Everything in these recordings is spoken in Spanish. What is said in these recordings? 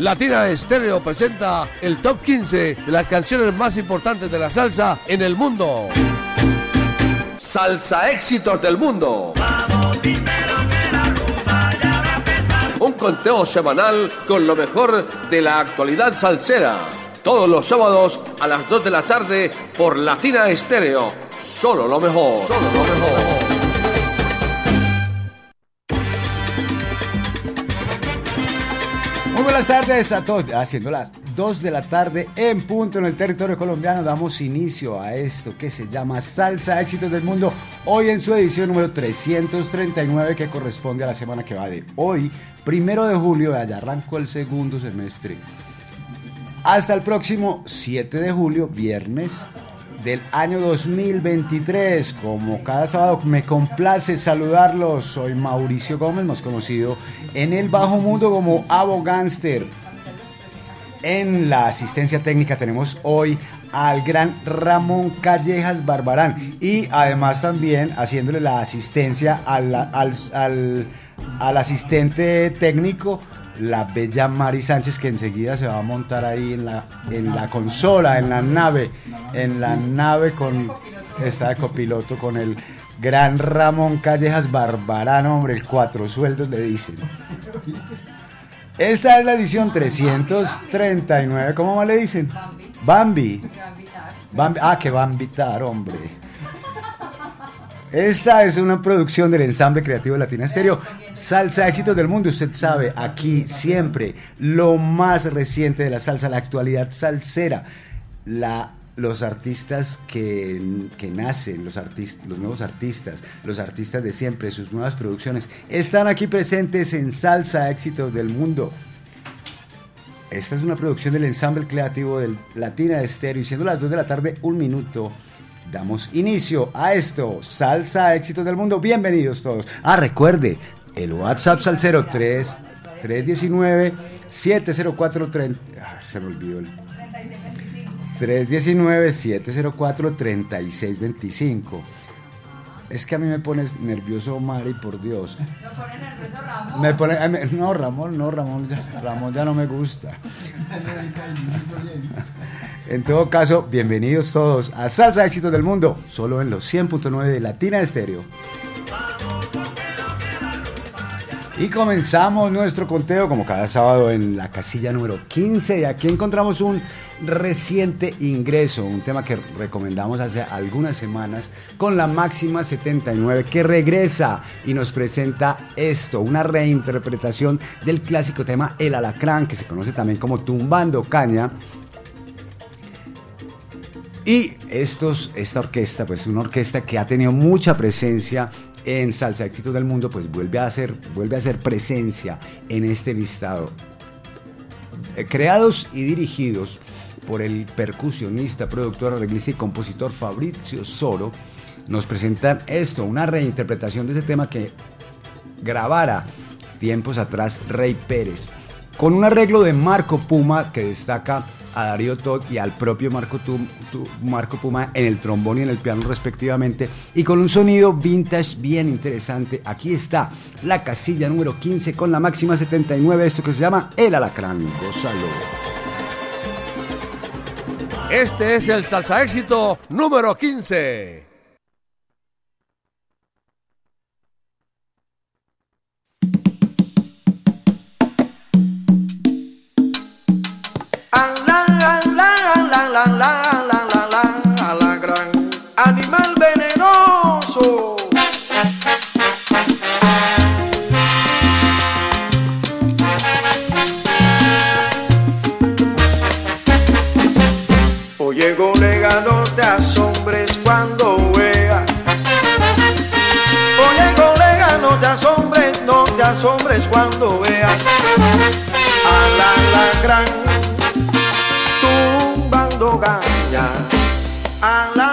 Latina Estéreo presenta el top 15 de las canciones más importantes de la salsa en el mundo. Salsa éxitos del mundo. Un conteo semanal con lo mejor de la actualidad salsera. Todos los sábados a las 2 de la tarde por Latina Estéreo. Solo lo mejor. Solo lo mejor. Buenas tardes a todos. Haciendo las 2 de la tarde en punto en el territorio colombiano, damos inicio a esto que se llama Salsa Éxitos del Mundo. Hoy en su edición número 339, que corresponde a la semana que va de hoy, primero de julio. Allá arrancó el segundo semestre. Hasta el próximo 7 de julio, viernes del año 2023. Como cada sábado me complace saludarlos. Soy Mauricio Gómez, más conocido en el bajo mundo como Abo Gangster. En la asistencia técnica tenemos hoy al gran Ramón Callejas Barbarán y además también haciéndole la asistencia al, al, al, al asistente técnico la bella Mari Sánchez que enseguida se va a montar ahí en la, en la consola, en la nave, en la nave con está de copiloto con el gran Ramón Callejas Barbarán, hombre, el cuatro sueldos le dicen. Esta es la edición 339, ¿cómo más le dicen? Bambi. Bambi. Ah, que invitar, hombre. Esta es una producción del ensamble creativo Latina Estéreo. Salsa éxitos del mundo. Usted sabe, aquí siempre lo más reciente de la salsa, la actualidad salsera. Los artistas que, que nacen, los, artistas, los nuevos artistas, los artistas de siempre, sus nuevas producciones, están aquí presentes en Salsa Éxitos del Mundo. Esta es una producción del ensamble creativo del Latina Estéreo. Y siendo las 2 de la tarde, un minuto damos inicio a esto, Salsa Éxitos del Mundo. Bienvenidos todos. Ah, recuerde, el WhatsApp Salcero 3 319 704 30 se me olvidó el 319 704 3625. Es que a mí me pones nervioso, Mari, por Dios. Lo pone nervioso Ramón. Me pone, no, Ramón, no, Ramón, ya, Ramón ya no me gusta. En todo caso, bienvenidos todos a Salsa Éxitos del Mundo, solo en los 100.9 de Latina Estéreo. Y comenzamos nuestro conteo como cada sábado en la casilla número 15 y aquí encontramos un reciente ingreso, un tema que recomendamos hace algunas semanas con la máxima 79 que regresa y nos presenta esto, una reinterpretación del clásico tema El Alacrán que se conoce también como Tumbando Caña. Y estos, esta orquesta, pues una orquesta que ha tenido mucha presencia en Salsa Éxitos del Mundo, pues vuelve a hacer, vuelve a hacer presencia en este listado. Eh, creados y dirigidos por el percusionista, productor, arreglista y compositor Fabrizio Soro, nos presentan esto, una reinterpretación de ese tema que grabara tiempos atrás Rey Pérez, con un arreglo de Marco Puma que destaca a Darío Todd y al propio Marco, Marco Puma en el trombón y en el piano respectivamente, y con un sonido vintage bien interesante. Aquí está la casilla número 15 con la máxima 79, esto que se llama El Alacrán. Gózalo. Este es el salsa éxito número 15. La, la, la, la, la, la, la, la gran animal venenoso. Oye, colega, no te asombres cuando veas. Oye, colega, no te asombres, no te asombres cuando veas cuando gana. A la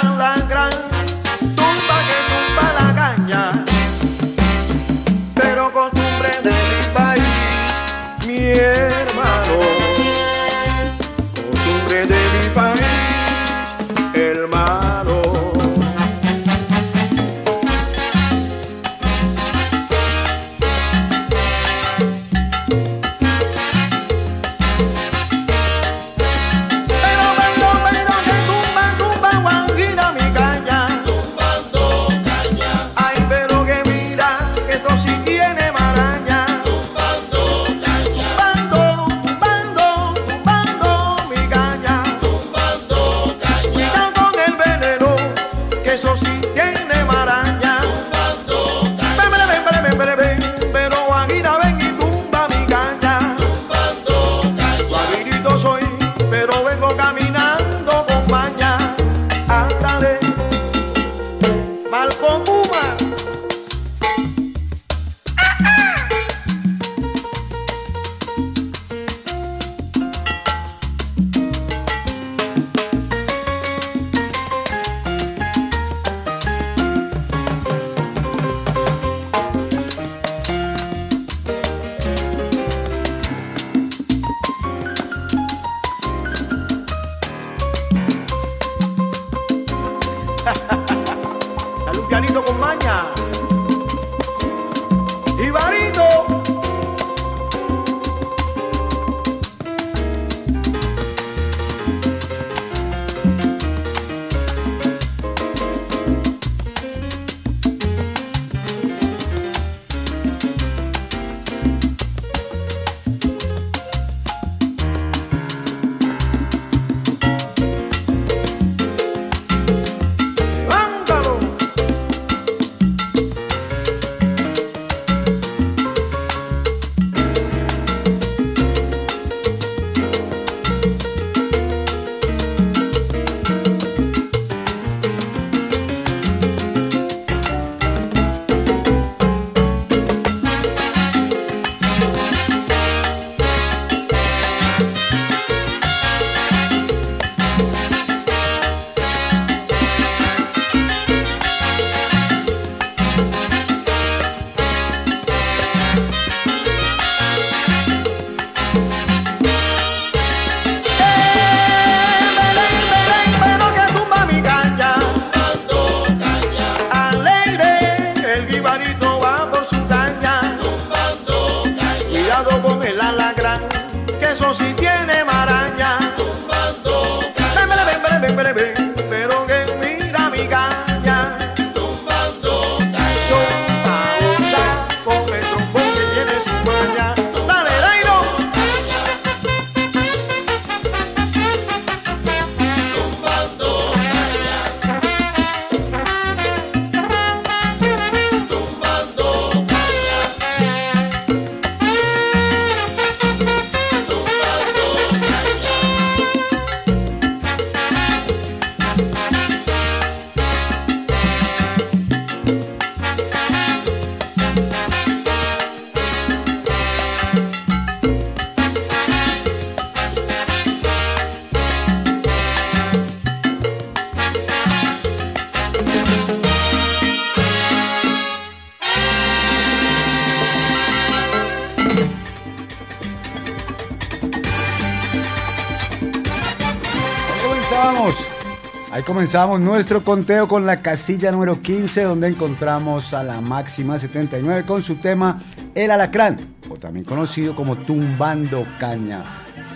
comenzamos nuestro conteo con la casilla número 15, donde encontramos a la máxima 79 con su tema El Alacrán, o también conocido como Tumbando Caña.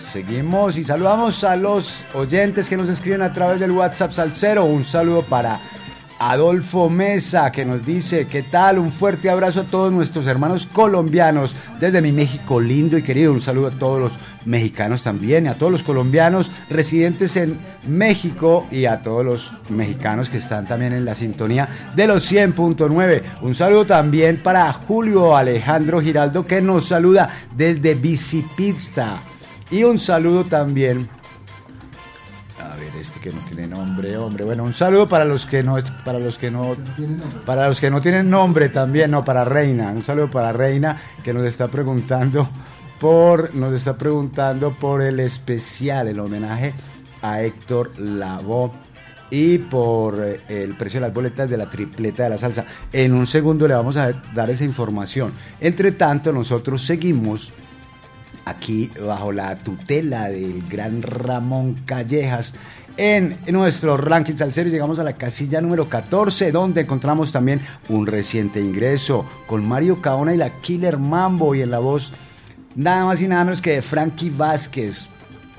Seguimos y saludamos a los oyentes que nos escriben a través del WhatsApp Salcero. Un saludo para Adolfo Mesa que nos dice, ¿qué tal? Un fuerte abrazo a todos nuestros hermanos colombianos desde mi México lindo y querido. Un saludo a todos los mexicanos también y a todos los colombianos residentes en México y a todos los mexicanos que están también en la sintonía de los 100.9. Un saludo también para Julio Alejandro Giraldo que nos saluda desde Bicipizza. Y un saludo también este que no tiene nombre, hombre. Bueno, un saludo para los que no para los que no, para los que no tienen nombre también, no, para Reina. Un saludo para Reina que nos está preguntando por nos está preguntando por el especial, el homenaje a Héctor Lavoe y por eh, el precio de las boletas de la tripleta de la salsa. En un segundo le vamos a dar esa información. Entre tanto, nosotros seguimos aquí bajo la tutela del gran Ramón Callejas en nuestro ranking salsero llegamos a la casilla número 14, donde encontramos también un reciente ingreso con Mario Caona y la Killer Mambo y en la voz nada más y nada menos que de Frankie Vázquez.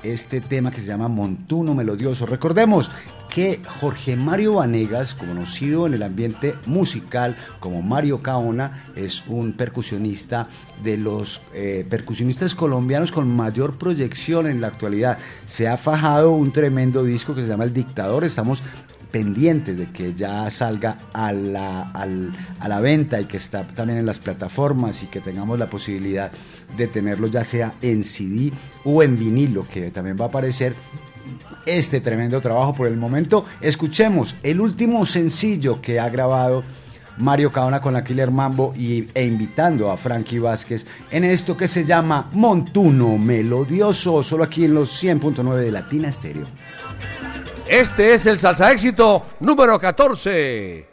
Este tema que se llama Montuno Melodioso. Recordemos que Jorge Mario Vanegas, conocido en el ambiente musical como Mario Caona, es un percusionista de los eh, percusionistas colombianos con mayor proyección en la actualidad. Se ha fajado un tremendo disco que se llama El Dictador. Estamos pendientes de que ya salga a la, a la venta y que está también en las plataformas y que tengamos la posibilidad de tenerlo ya sea en CD o en vinilo, que también va a aparecer este tremendo trabajo por el momento. Escuchemos el último sencillo que ha grabado Mario Caona con la Killer Mambo y, e invitando a Frankie Vázquez en esto que se llama Montuno Melodioso, solo aquí en los 100.9 de Latina Estéreo. Este es el salsa éxito número 14.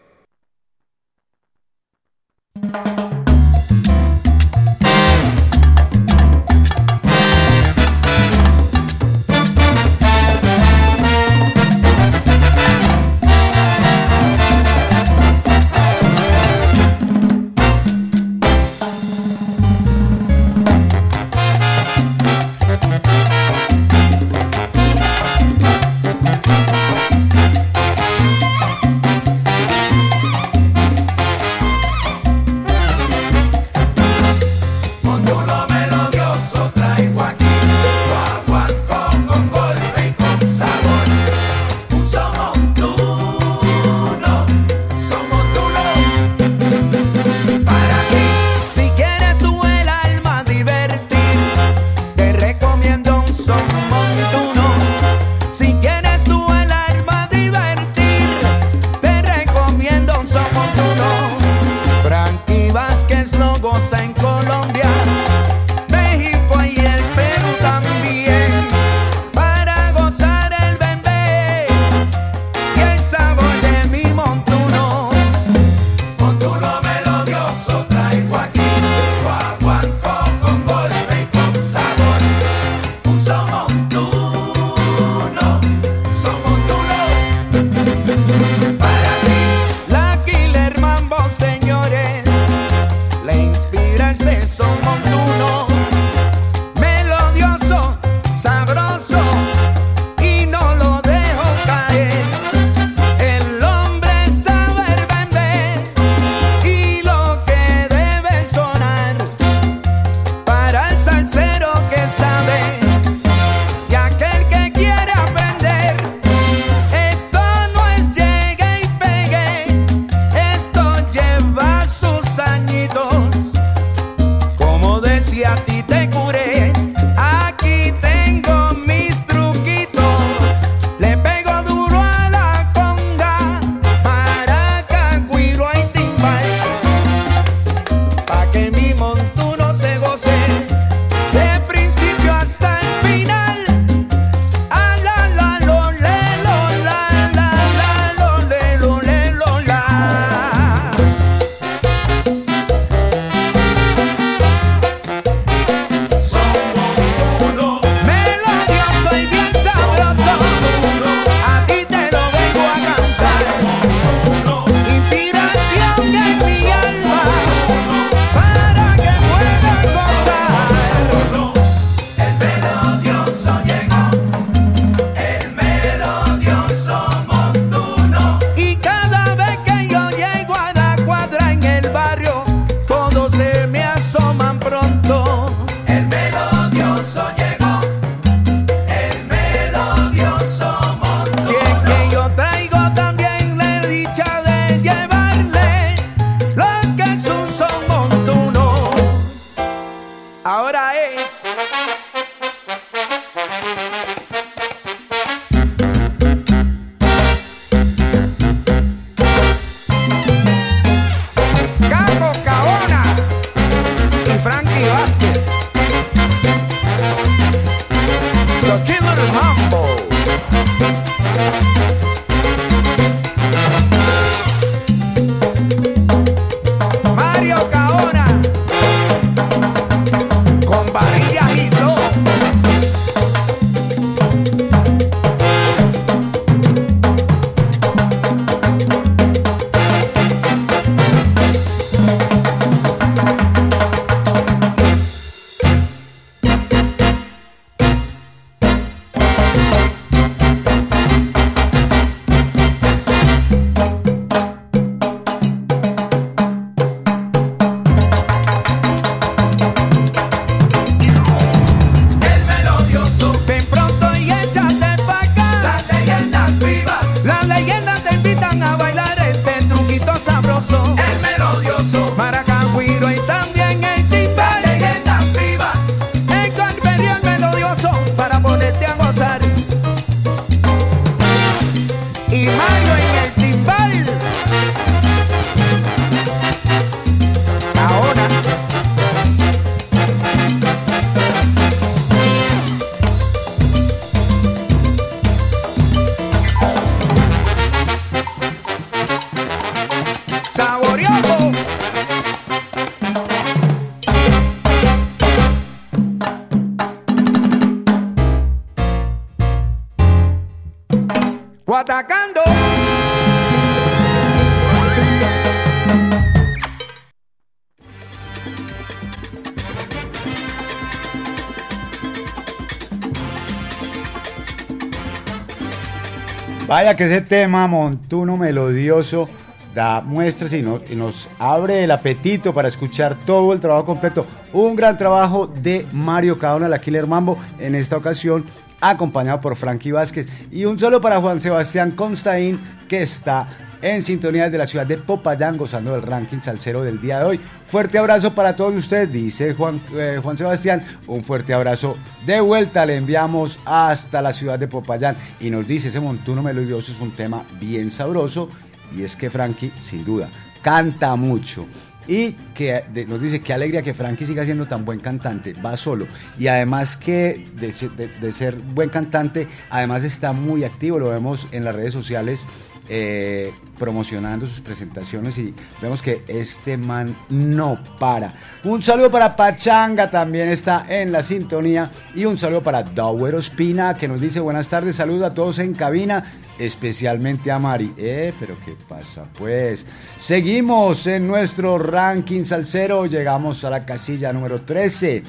Que ese tema montuno melodioso da muestras y, nos abre el apetito para escuchar todo el trabajo completo. Un gran trabajo de Mario Caona, la Killer Mambo, en esta ocasión acompañado por Frankie Vázquez. Y un solo para Juan Sebastián Constaín, que está en sintonía desde la ciudad de Popayán, gozando del ranking salsero del día de hoy. Fuerte abrazo para todos ustedes, dice Juan, eh, Juan Sebastián. Un fuerte abrazo de vuelta le enviamos hasta la ciudad de Popayán. Y nos dice, ese montuno melodioso es un tema bien sabroso. Y es que Frankie, sin duda, canta mucho. Y que nos dice que alegría que Frankie siga siendo tan buen cantante, va solo. Y además que de ser buen cantante, además está muy activo, lo vemos en las redes sociales eh, promocionando sus presentaciones y vemos que este man no para. Un saludo para Pachanga, también está en la sintonía. Y un saludo para Dower Ospina, que nos dice buenas tardes, saludos a todos en cabina, especialmente a Mari. Eh, pero ¿qué pasa? Pues seguimos en nuestro ranking salsero, llegamos a la casilla número 13.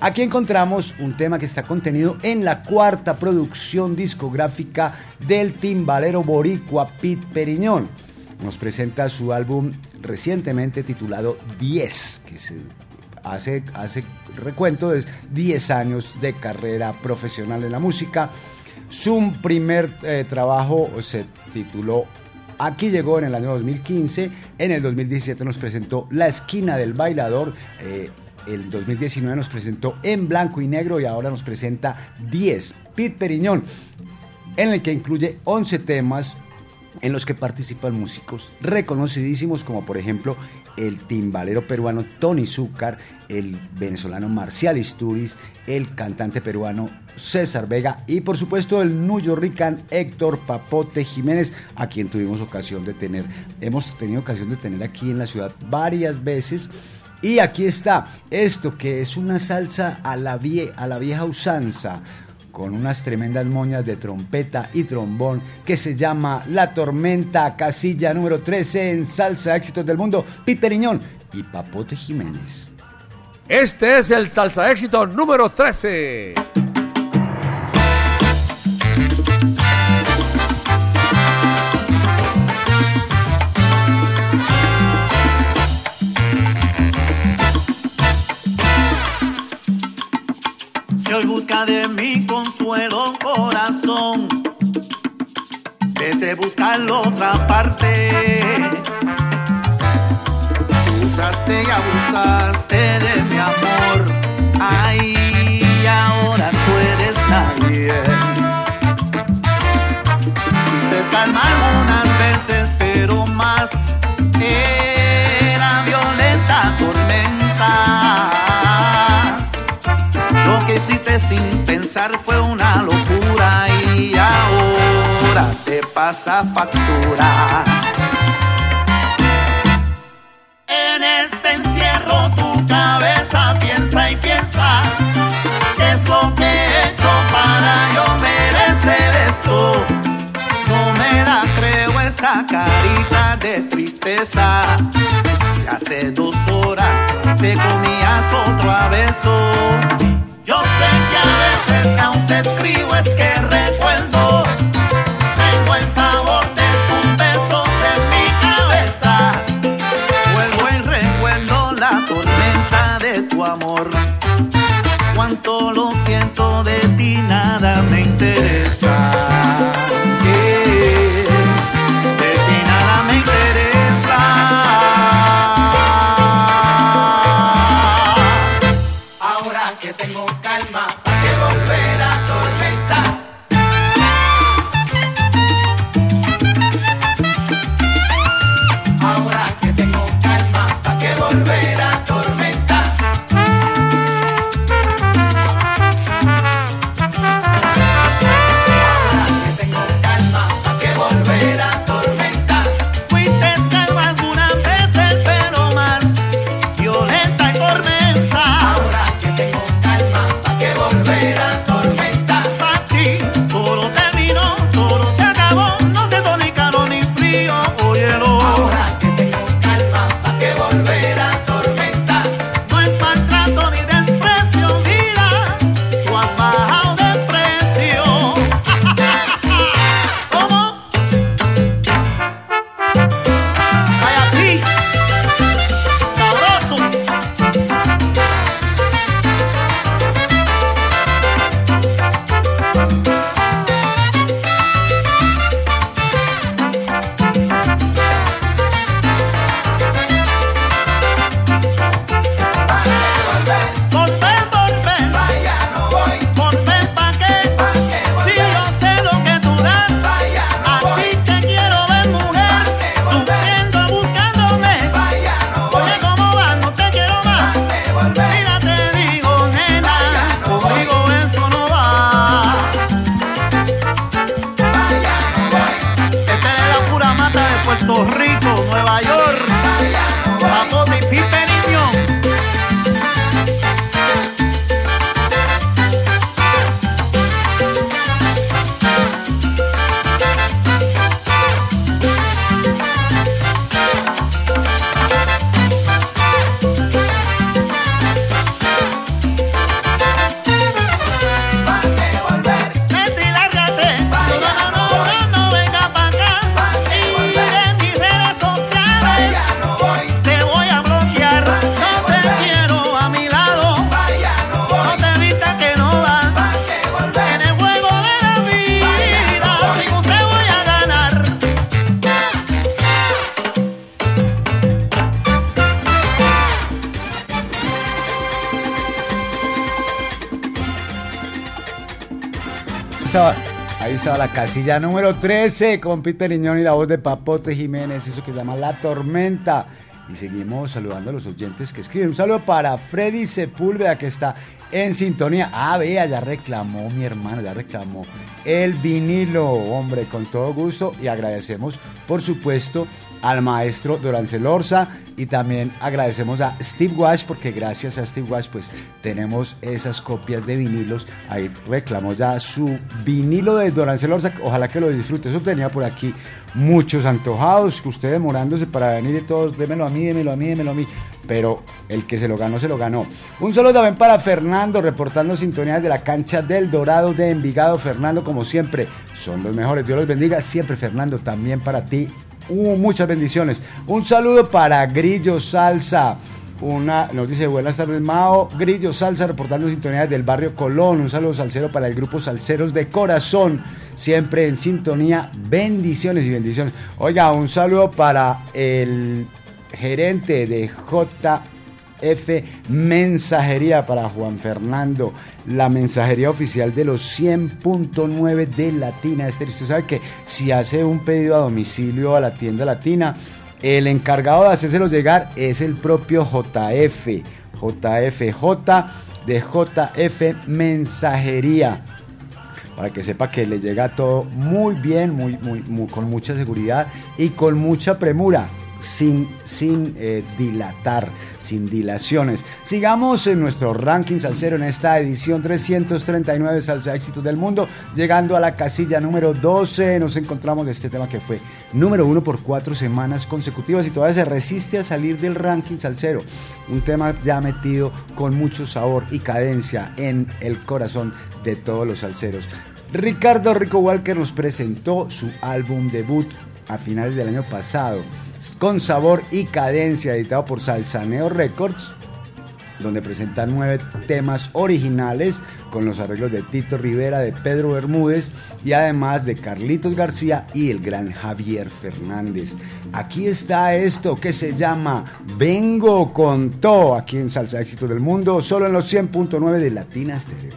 Aquí encontramos un tema que está contenido en la cuarta producción discográfica del timbalero boricua Pete Periñón. Nos presenta su álbum recientemente titulado 10, que se hace, hace recuento de 10 años de carrera profesional en la música. Su primer eh, trabajo se tituló Aquí llegó en el año 2015, en el 2017 nos presentó La esquina del bailador, eh, el 2019 nos presentó en blanco y negro y ahora nos presenta 10, Pit Periñón, en el que incluye 11 temas en los que participan músicos reconocidísimos como por ejemplo el timbalero peruano Tony Zúcar, el venezolano Marcial Isturiz, el cantante peruano César Vega y por supuesto el Nuyo Rican Héctor Papote Jiménez, a quien tuvimos ocasión de tener, hemos tenido ocasión de tener aquí en la ciudad varias veces y aquí está, esto que es una salsa a la, vieja usanza, con unas tremendas moñas de trompeta y trombón, que se llama La Tormenta, casilla número 13 en Salsa Éxitos del Mundo, Piperiñón y Papote Jiménez. Este es el Salsa Éxito número 13. Consuelo, corazón. Vete a buscarlo otra parte. Usaste y abusaste de mi amor. Ay, ahora tú eres nadie. Fuiste calma algunas veces, pero más. Era violenta tormenta. sin fue una locura y ahora te pasa factura. En este encierro tu cabeza piensa y piensa qué es lo que he hecho para yo merecer esto. No me la creo esa carita de tristeza. Si hace dos horas te comías otro a beso. Yo sé que a veces aún te escribo es que recuerdo. Tengo el sabor de tus besos en mi cabeza. Vuelvo y recuerdo la tormenta de tu amor. Cuánto lo siento de ti, nada me interesa. Estaba- ahí estaba la casilla número 13 con Peter Riñón y la voz de Papote Jiménez, eso que se llama La Tormenta. Y seguimos saludando a los oyentes que escriben. Un saludo para Freddy Sepúlveda que está en sintonía. Ah, vea, ya reclamó mi hermano, ya reclamó el vinilo, hombre, con todo gusto. Y agradecemos, por supuesto, al maestro Dorancel Orza y también agradecemos a Steve Wash porque gracias a Steve Wash pues tenemos esas copias de vinilos. Ahí reclamó ya su vinilo de Dorancel Orza, ojalá que lo disfrute. Eso tenía por aquí muchos antojados, que usted demorándose para venir y todos, démelo a mí, démelo a mí, démelo a mí. Pero el que se lo ganó, se lo ganó. Un saludo también para Fernando, reportando sintonías de la cancha del Dorado de Envigado. Fernando, como siempre, son los mejores. Dios los bendiga. Siempre, Fernando, también para ti. Uh, muchas bendiciones. Un saludo para Grillo Salsa. Una, nos dice buenas tardes Mao, Grillo Salsa reportando sintonías del barrio Colón, un saludo salsero para el grupo Salseros de Corazón, siempre en sintonía, bendiciones y bendiciones. Oiga, un saludo para el gerente de JF Mensajería, para Juan Fernando, la mensajería oficial de los 100.9 de Latina Estéreo. Usted sabe que si hace un pedido a domicilio a la tienda Latina, el encargado de hacérselo llegar es el propio JF. JFJ de JF Mensajería para que sepa que le llega todo muy bien, muy, muy, con mucha seguridad y con mucha premura, sin, sin eh, dilatar sin dilaciones. Sigamos en nuestro ranking salsero en esta edición 339 Salsa Éxitos del Mundo. Llegando a la casilla número 12, nos encontramos de este tema que fue número uno por cuatro semanas consecutivas y todavía se resiste a salir del ranking salsero. Un tema ya metido con mucho sabor y cadencia en el corazón de todos los salseros. Ricardo Rico Walker nos presentó su álbum debut a finales del año pasado con sabor y cadencia, editado por Salsaneo Records, donde presenta nueve temas originales con los arreglos de Tito Rivera, de Pedro Bermúdez y además de Carlitos García y el gran Javier Fernández. Aquí está esto que se llama Vengo con todo aquí en Salsa Éxito del Mundo, solo en los 100.9 de Latina Stereo.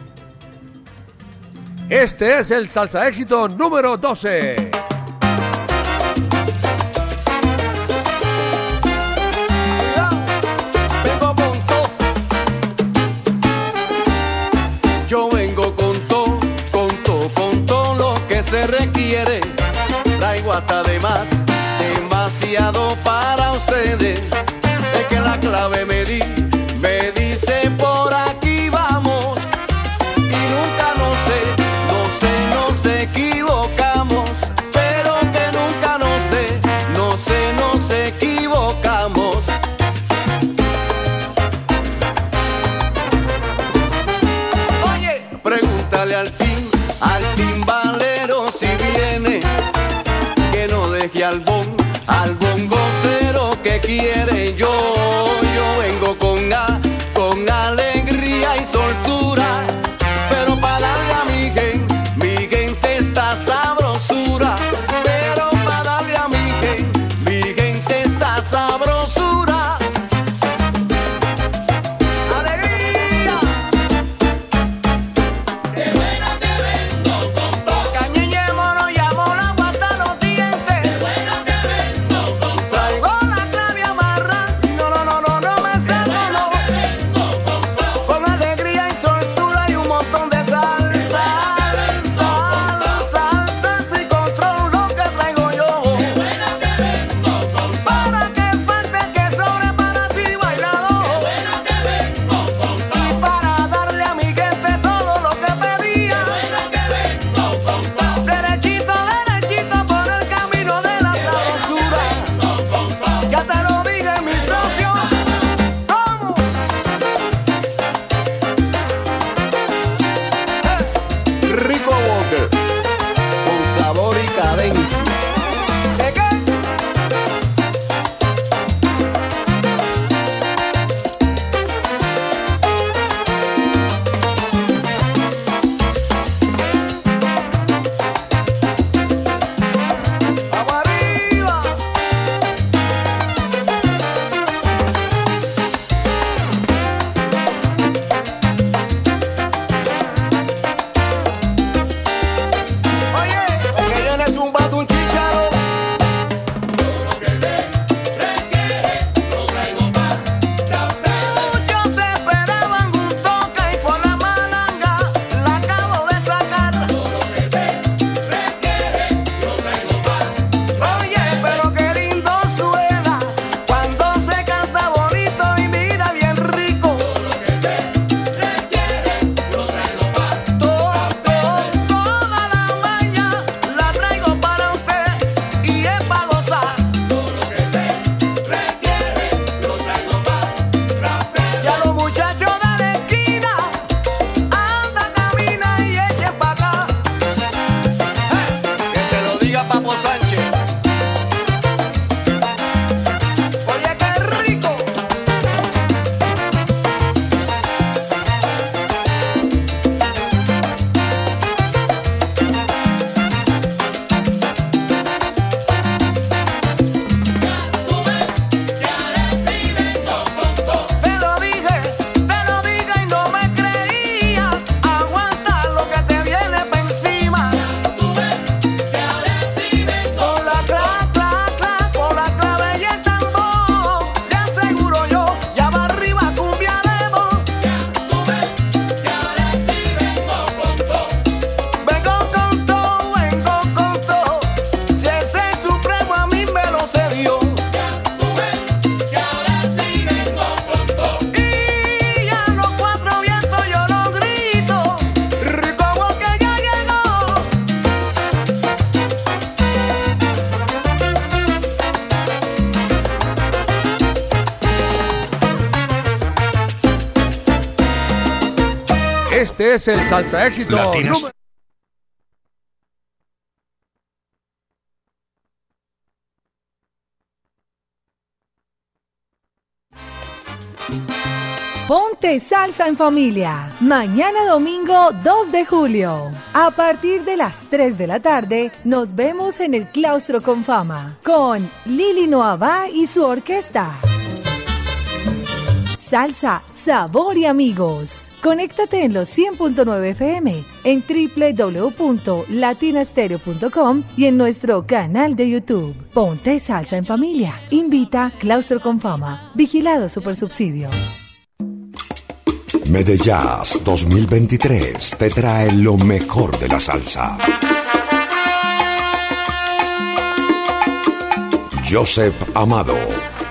Este es el Salsa Éxito número 12. Hasta de más, demasiado para ustedes. Es que la clave me di, Este es el salsa éxito. Latinas. Ponte salsa en familia. Mañana domingo 2 de julio. A partir de las 3 de la tarde, nos vemos en el Claustro con Fama con Lili Noabá y su orquesta. Salsa, sabor y amigos. Conéctate en los 100.9 FM, en www.latinastereo.com y en nuestro canal de YouTube. Ponte salsa en familia. Invita Claustro con Fama. Vigilado Supersubsidio. Medellas 2023 te trae lo mejor de la salsa. Joseph Amado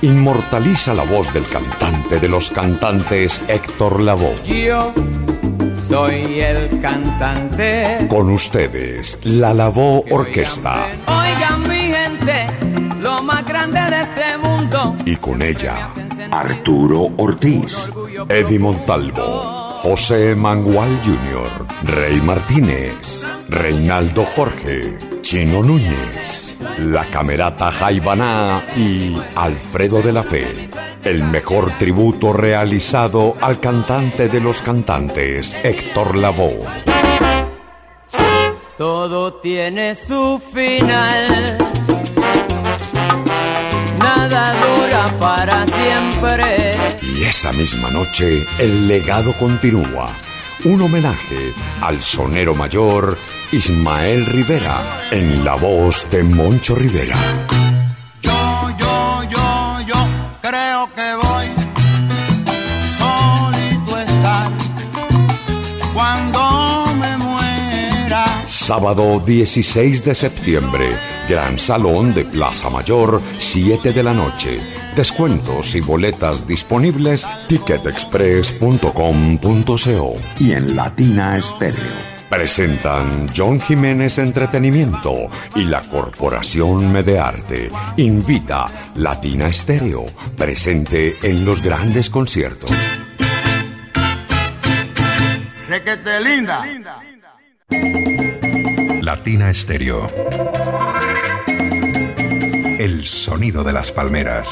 inmortaliza la voz del cantante de los cantantes Héctor Lavoe. Yo soy el cantante. Con ustedes, la Lavoe Orquesta. Oigan mi gente, lo más grande de este mundo. Y con ella, Arturo Ortiz, Eddie Montalvo, José Mangual Jr., Rey Martínez, Reinaldo Jorge, Chino Núñez, la camerata Jaibaná y Alfredo de la Fe. El mejor tributo realizado al cantante de los cantantes, Héctor Lavoe. Todo tiene su final. Nada dura para siempre. Y esa misma noche, el legado continúa. Un homenaje al sonero mayor Ismael Rivera en la voz de Moncho Rivera. Yo, yo, yo, yo creo que voy solito a estar cuando me muera. Sábado 16 de septiembre, Gran Salón de Plaza Mayor, 7 de la noche. Descuentos y boletas disponibles ticketexpress.com.co y en Latina Estéreo. Presentan John Jiménez Entretenimiento y la Corporación Medearte. Invita Latina Estéreo, presente en los grandes conciertos. Requete linda. Latina Estéreo. El sonido de las palmeras.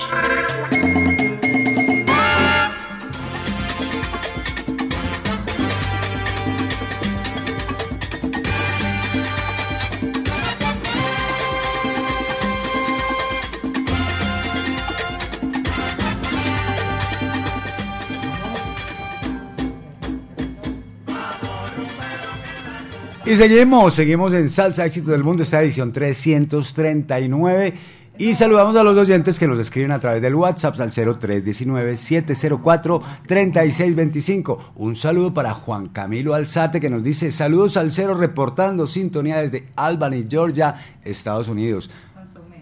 Y seguimos, seguimos en Salsa Éxito del Mundo, esta edición 339. Y saludamos a los oyentes que nos escriben a través del WhatsApp al 0319-704-3625. Un saludo para Juan Camilo Alzate que nos dice saludos al cero reportando sintonía desde Albany, Georgia, Estados Unidos.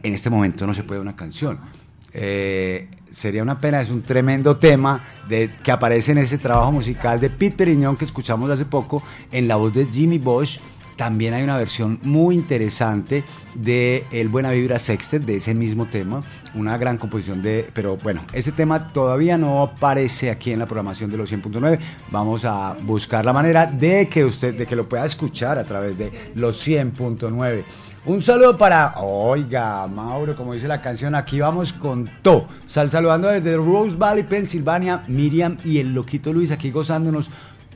En este momento no se puede una canción. Eh, sería una pena, es un tremendo tema que aparece en ese trabajo musical de Pete Periñón que escuchamos hace poco en la voz de Jimmy Bosch. También hay una versión muy interesante de El Buena Vibra Sextet, de ese mismo tema, una gran composición de, pero bueno, ese tema todavía no aparece aquí en la programación de los 100.9. Vamos a buscar la manera de que usted, de que lo pueda escuchar a través de los 100.9. Un saludo para, oiga, Mauro, como dice la canción, aquí vamos con To. Sal saludando desde Rose Valley, Pensilvania, Miriam y el loquito Luis aquí gozándonos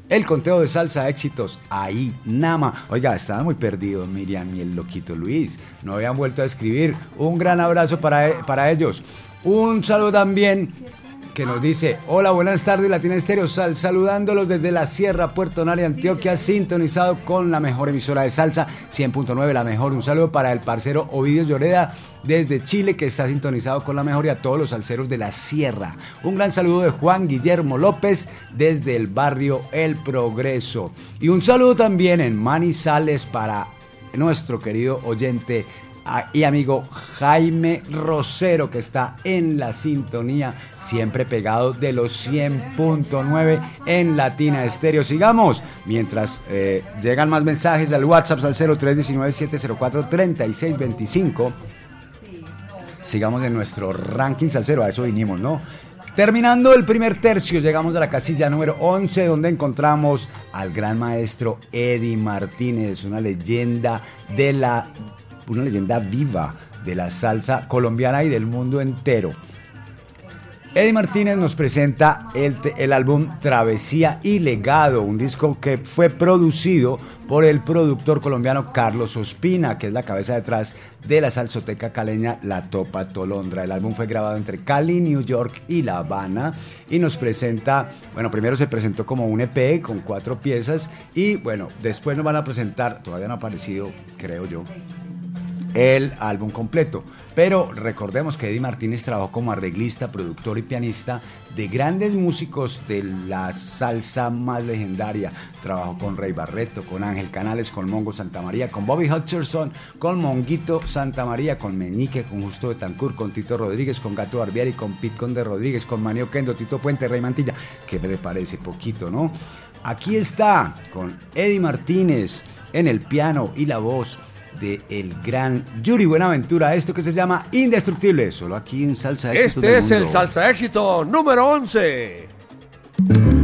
el conteo de salsa éxitos. Ahí, Nama. Oiga, estaba muy perdido Miriam y el loquito Luis. No habían vuelto a escribir. Un gran abrazo para, para ellos. Un saludo también que nos dice, hola, buenas tardes, Latina Estéreo, sal, saludándolos desde la Sierra Puerto Nari, Antioquia, sintonizado con la mejor emisora de salsa, 100.9, la mejor. Un saludo para el parcero Ovidio Lloreda desde Chile, que está sintonizado con la mejor y a todos los salseros de la Sierra. Un gran saludo de Juan Guillermo López desde el barrio El Progreso. Y un saludo también en Manizales para nuestro querido oyente y amigo Jaime Rosero que está en la sintonía siempre pegado de los 100.9 en Latina Estéreo. Sigamos mientras eh, llegan más mensajes del WhatsApp al 0319-704-3625. Sigamos en nuestro ranking salsero, a eso vinimos, ¿no? Terminando el primer tercio, llegamos a la casilla número 11, donde encontramos al gran maestro Eddie Martínez, una leyenda de la, una leyenda viva de la salsa colombiana y del mundo entero. Eddie Martínez nos presenta el, el, álbum Travesía y Legado, un disco que fue producido por el productor colombiano Carlos Ospina, que es la cabeza detrás de la salsoteca caleña La Topa Tolondra. El álbum fue grabado entre Cali, New York y La Habana y nos presenta, bueno, primero se presentó como un EP con cuatro piezas y bueno, después nos van a presentar, todavía no ha aparecido, creo yo, el álbum completo. Pero recordemos que Eddie Martínez trabajó como arreglista, productor y pianista de grandes músicos de la salsa más legendaria. Trabajó con Rey Barreto, con Ángel Canales, con Mongo Santa María, con Bobby Hutcherson, con Monguito Santa María, con Meñique, con Justo Betancourt, con Tito Rodríguez, con Gato Barbieri, con Pit Conde Rodríguez, con Manio Kendo, Tito Puente, Rey Mantilla, que me parece poquito, ¿no? Aquí está con Eddie Martínez en el piano y la voz de el gran Yuri Buenaventura, esto que se llama Indestructible, solo aquí en Salsa Éxito. Este es el Salsa Éxito número 11.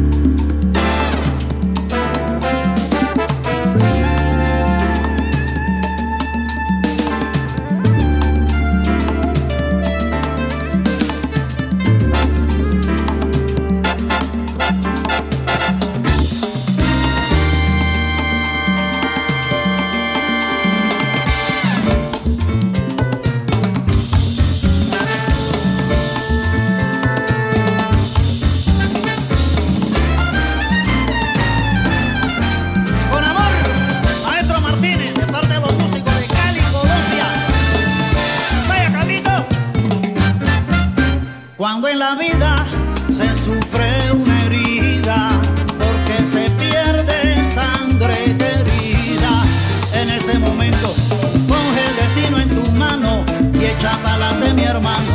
Cuando en la vida se sufre una herida, porque se pierde sangre querida. En ese momento, coge el destino en tus manos y echa para de mi hermano.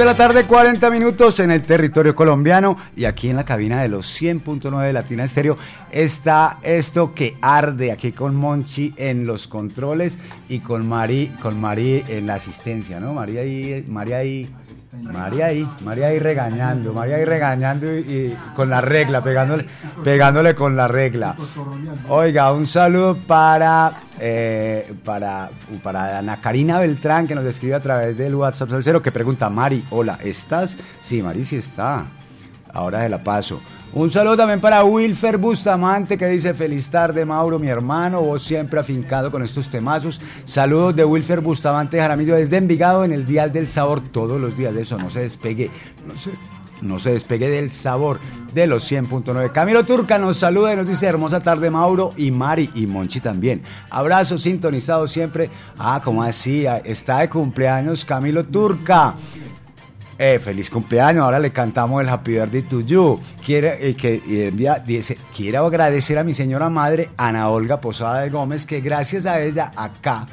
De la tarde, 40 minutos en el territorio colombiano y aquí en la cabina de los 100.9 de Latina Estéreo está esto que arde aquí con Monchi en los controles y con Mari, con Mari en la asistencia, ¿no? María ahí, María ahí, María ahí, María ahí regañando, María ahí regañando y, y con la regla, pegándole, pegándole con la regla. Oiga, un saludo para, eh, para, para Ana Karina Beltrán que nos escribe a través del WhatsApp cero que pregunta, Mari, hola, ¿estás? Sí, Mari sí está. Ahora se la paso. Un saludo también para Wilfer Bustamante que dice feliz tarde Mauro, mi hermano, vos siempre afincado con estos temazos. Saludos de Wilfer Bustamante Jaramillo desde Envigado en el Dial del Sabor todos los días. De eso no se despegue, no se, no se despegue del sabor de los 100.9. Camilo Turca nos saluda y nos dice hermosa tarde Mauro y Mari y Monchi también. Abrazo sintonizado siempre. Ah, como así, está de cumpleaños Camilo Turca. Eh, feliz cumpleaños, ahora le cantamos el Happy Birthday to You. Eh, que envía, dice, quiero agradecer a mi señora madre, Ana Olga Posada de Gómez, que gracias a ella acá,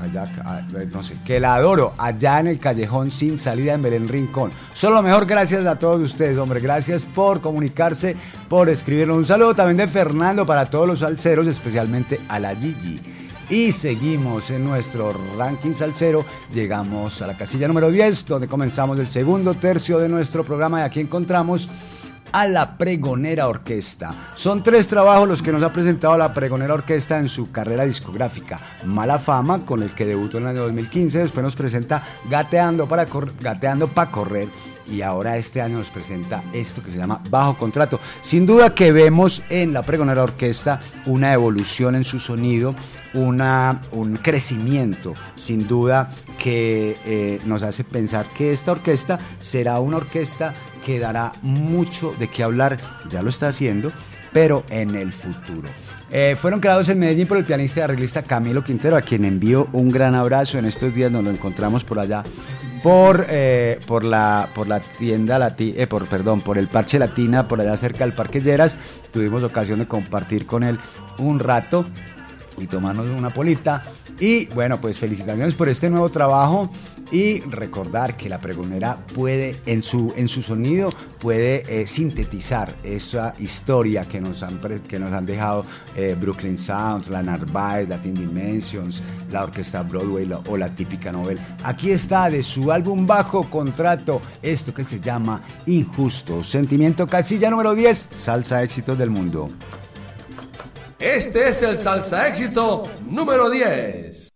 allá, ah, no sé, que la adoro, allá en el callejón sin salida en Belén Rincón. Solo lo mejor, gracias a todos ustedes, hombre, gracias por comunicarse, por escribirnos. Un saludo también de Fernando para todos los salseros, especialmente a la Gigi. Y seguimos en nuestro ranking salsero. Llegamos a la casilla número 10, donde comenzamos el segundo tercio de nuestro programa. Y aquí encontramos a la Pregonera Orquesta. Son tres trabajos los que nos ha presentado la Pregonera Orquesta en su carrera discográfica. Mala Fama, con el que debutó en el año 2015. Después nos presenta Gateando para, Gateando para Correr y ahora este año nos presenta esto que se llama Bajo Contrato. Sin duda que vemos en la Pregonera Orquesta una evolución en su sonido, una, un crecimiento, sin duda que eh, nos hace pensar que esta orquesta será una orquesta que dará mucho de qué hablar, ya lo está haciendo, pero en el futuro. Eh, fueron creados en Medellín por el pianista y arreglista Camilo Quintero, a quien envío un gran abrazo. En estos días nos lo encontramos por allá por, eh, por, la, por la tienda latina, eh, por, perdón, por el Parche Latina, por allá cerca del Parque Lleras. Tuvimos ocasión de compartir con él un rato y tomarnos una polita. Y bueno, pues felicitaciones por este nuevo trabajo y recordar que la pregonera puede, en su, en su sonido, puede eh, sintetizar esa historia que nos han, que nos han dejado eh, Brooklyn Sounds, la Narváez, Latin Dimensions, la Orquesta Broadway o la típica novela. Aquí está de su álbum Bajo Contrato, esto que se llama Injusto, Sentimiento Casilla número 10, Salsa Éxitos del Mundo. Este es el salsa éxito número 10.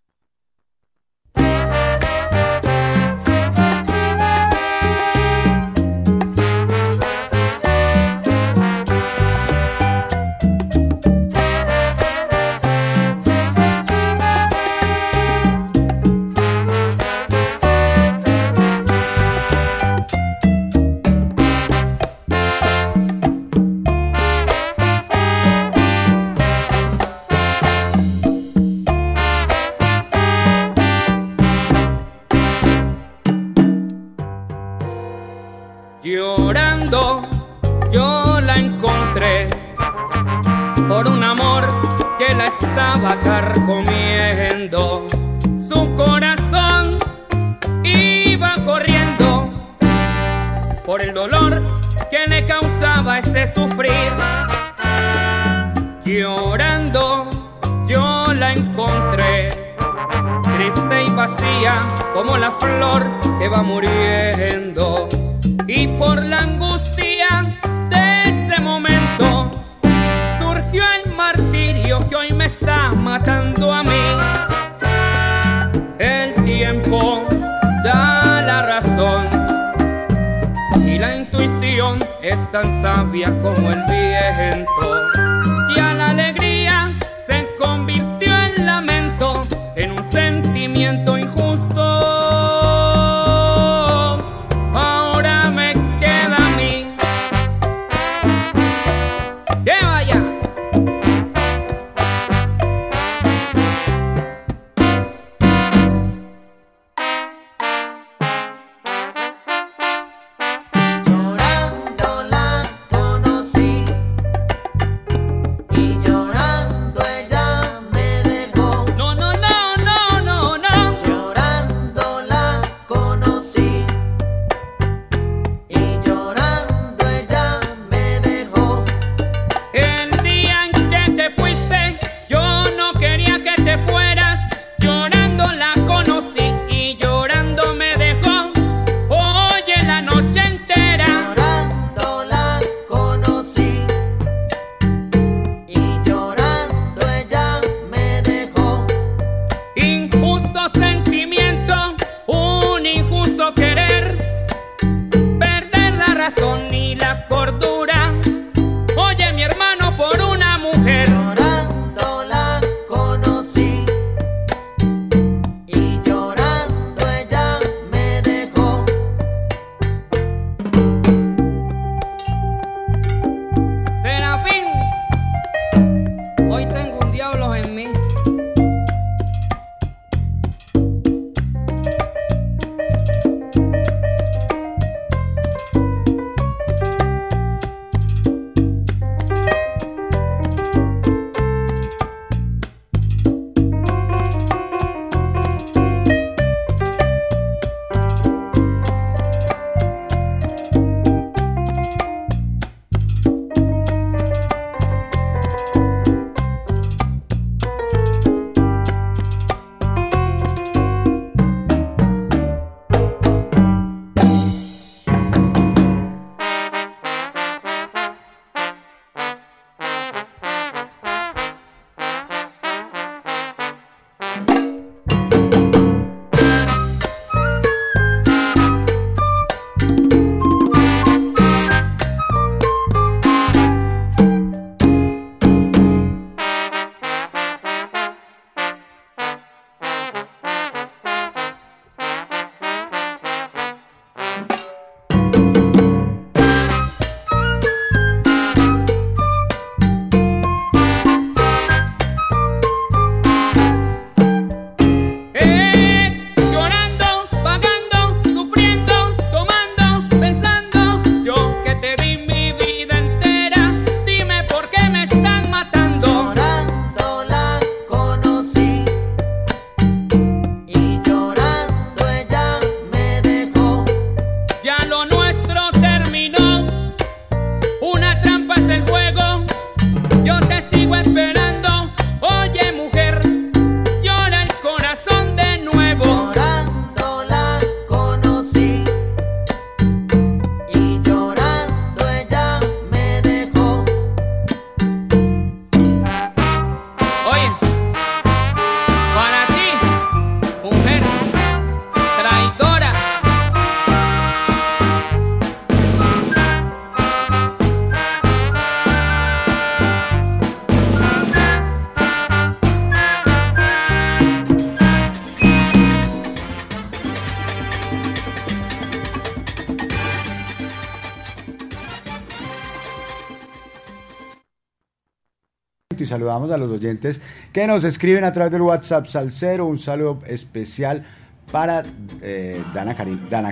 Saludamos a los oyentes que nos escriben a través del WhatsApp Salcero. Un saludo especial para eh, Dana,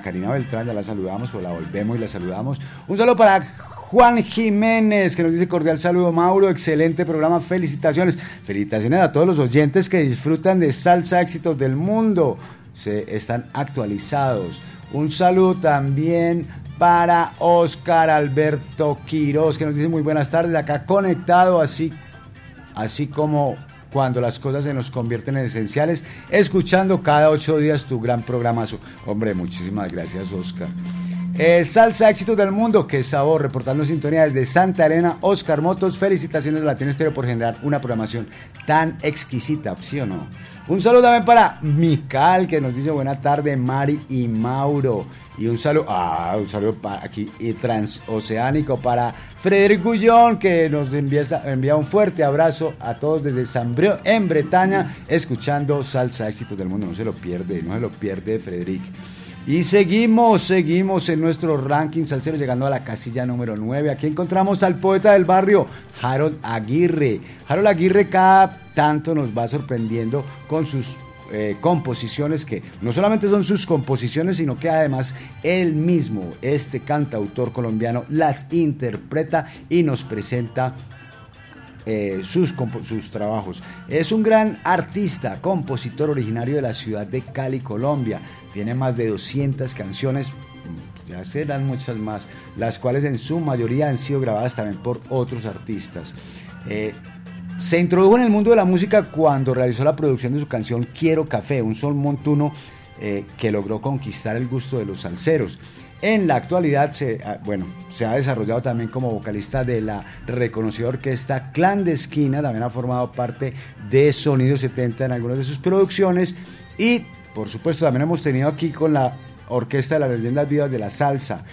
Karina Beltrán, ya la saludamos, pues la volvemos y la saludamos. Un saludo para Juan Jiménez, que nos dice cordial saludo, Mauro, excelente programa, felicitaciones. Felicitaciones a todos los oyentes que disfrutan de Salsa Éxitos del Mundo, se están actualizados. Un saludo también para Oscar Alberto Quiroz, que nos dice muy buenas tardes, acá conectado, así así como cuando las cosas se nos convierten en esenciales, escuchando cada ocho días tu gran programazo. Hombre, muchísimas gracias, Oscar. Eh, salsa éxitos del mundo, qué sabor, reportando sintonía desde Santa Elena, Oscar Motos, felicitaciones a Latino Estéreo por generar una programación tan exquisita, ¿sí o no? Un saludo también para Mical, que nos dice buena tarde, Mari y Mauro. Y un saludo, ah, un saludo para aquí y transoceánico para Frederic Gullón, que nos envía, un fuerte abrazo a todos desde San en Bretaña, escuchando Salsa Éxitos del Mundo. No se lo pierde, no se lo pierde, Frederic. Y seguimos, seguimos en nuestro ranking salsero, llegando a la casilla número 9. Aquí encontramos al poeta del barrio, Harold Aguirre. Harold Aguirre cada tanto nos va sorprendiendo con sus eh, composiciones que no solamente son sus composiciones, sino que además él mismo, este cantautor colombiano, las interpreta y nos presenta eh, sus, sus trabajos. Es un gran artista, compositor originario de la ciudad de Cali, Colombia. Tiene más de 200 canciones, ya serán muchas más, las cuales en su mayoría han sido grabadas también por otros artistas. Eh, se introdujo en el mundo de la música cuando realizó la producción de su canción Quiero Café, un sol montuno eh, que logró conquistar el gusto de los salseros. En la actualidad se, ah, bueno, se ha desarrollado también como vocalista de la reconocida orquesta Clandestina, también ha formado parte de Sonido 70 en algunas de sus producciones y por supuesto también hemos tenido aquí con la Orquesta de las Leyendas Vivas de la Salsa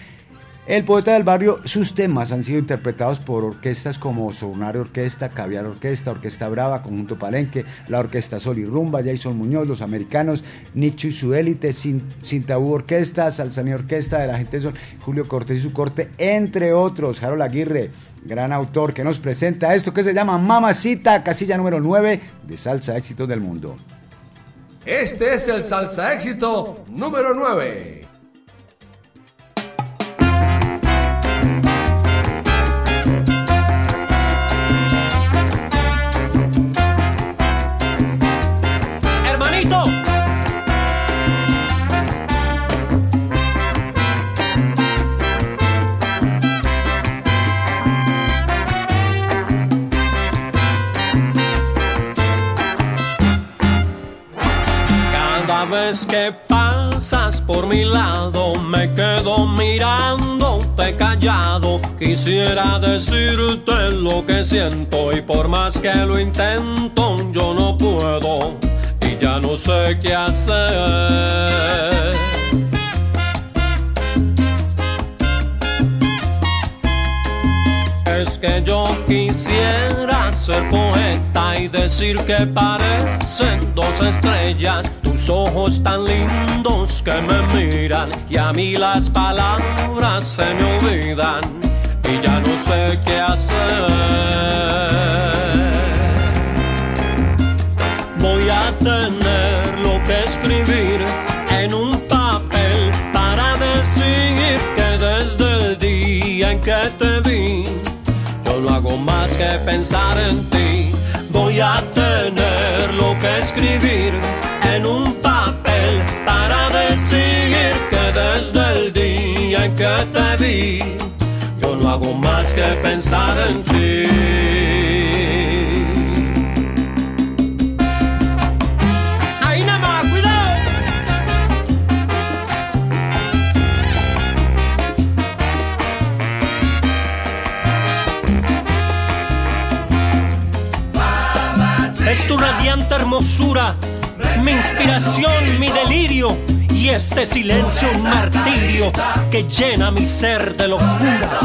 el poeta del barrio, sus temas han sido interpretados por orquestas como Sonario Orquesta, Caviar Orquesta, Orquesta Brava, Conjunto Palenque, la Orquesta Sol y Rumba, Jason Muñoz, Los Americanos, Nicho y su élite, Sin, Tabú Orquesta, Salsani Orquesta, de la gente son Julio Cortés y su corte, entre otros. Harold Aguirre, gran autor que nos presenta esto que se llama Mamacita, casilla número 9 de Salsa Éxito del Mundo. Este es el Salsa Éxito número 9. Vez que pasas por mi lado me quedo mirándote callado. Quisiera decirte lo que siento y por más que lo intento yo no puedo. Y y ya no sé qué hacer. Es que yo quisiera ser poeta y decir que parecen dos estrellas, tus ojos tan lindos que me miran y a mí las palabras se me olvidan y ya no sé qué hacer. Voy a tener lo que escribir en un papel para decir que desde el día en que te vi hago más que pensar en ti. Voy a tener lo que escribir en un papel para decir que desde el día en que te vi, yo no hago más que pensar en ti. Hermosura, mi inspiración, mi delirio y este silencio un martirio que llena mi ser de locura.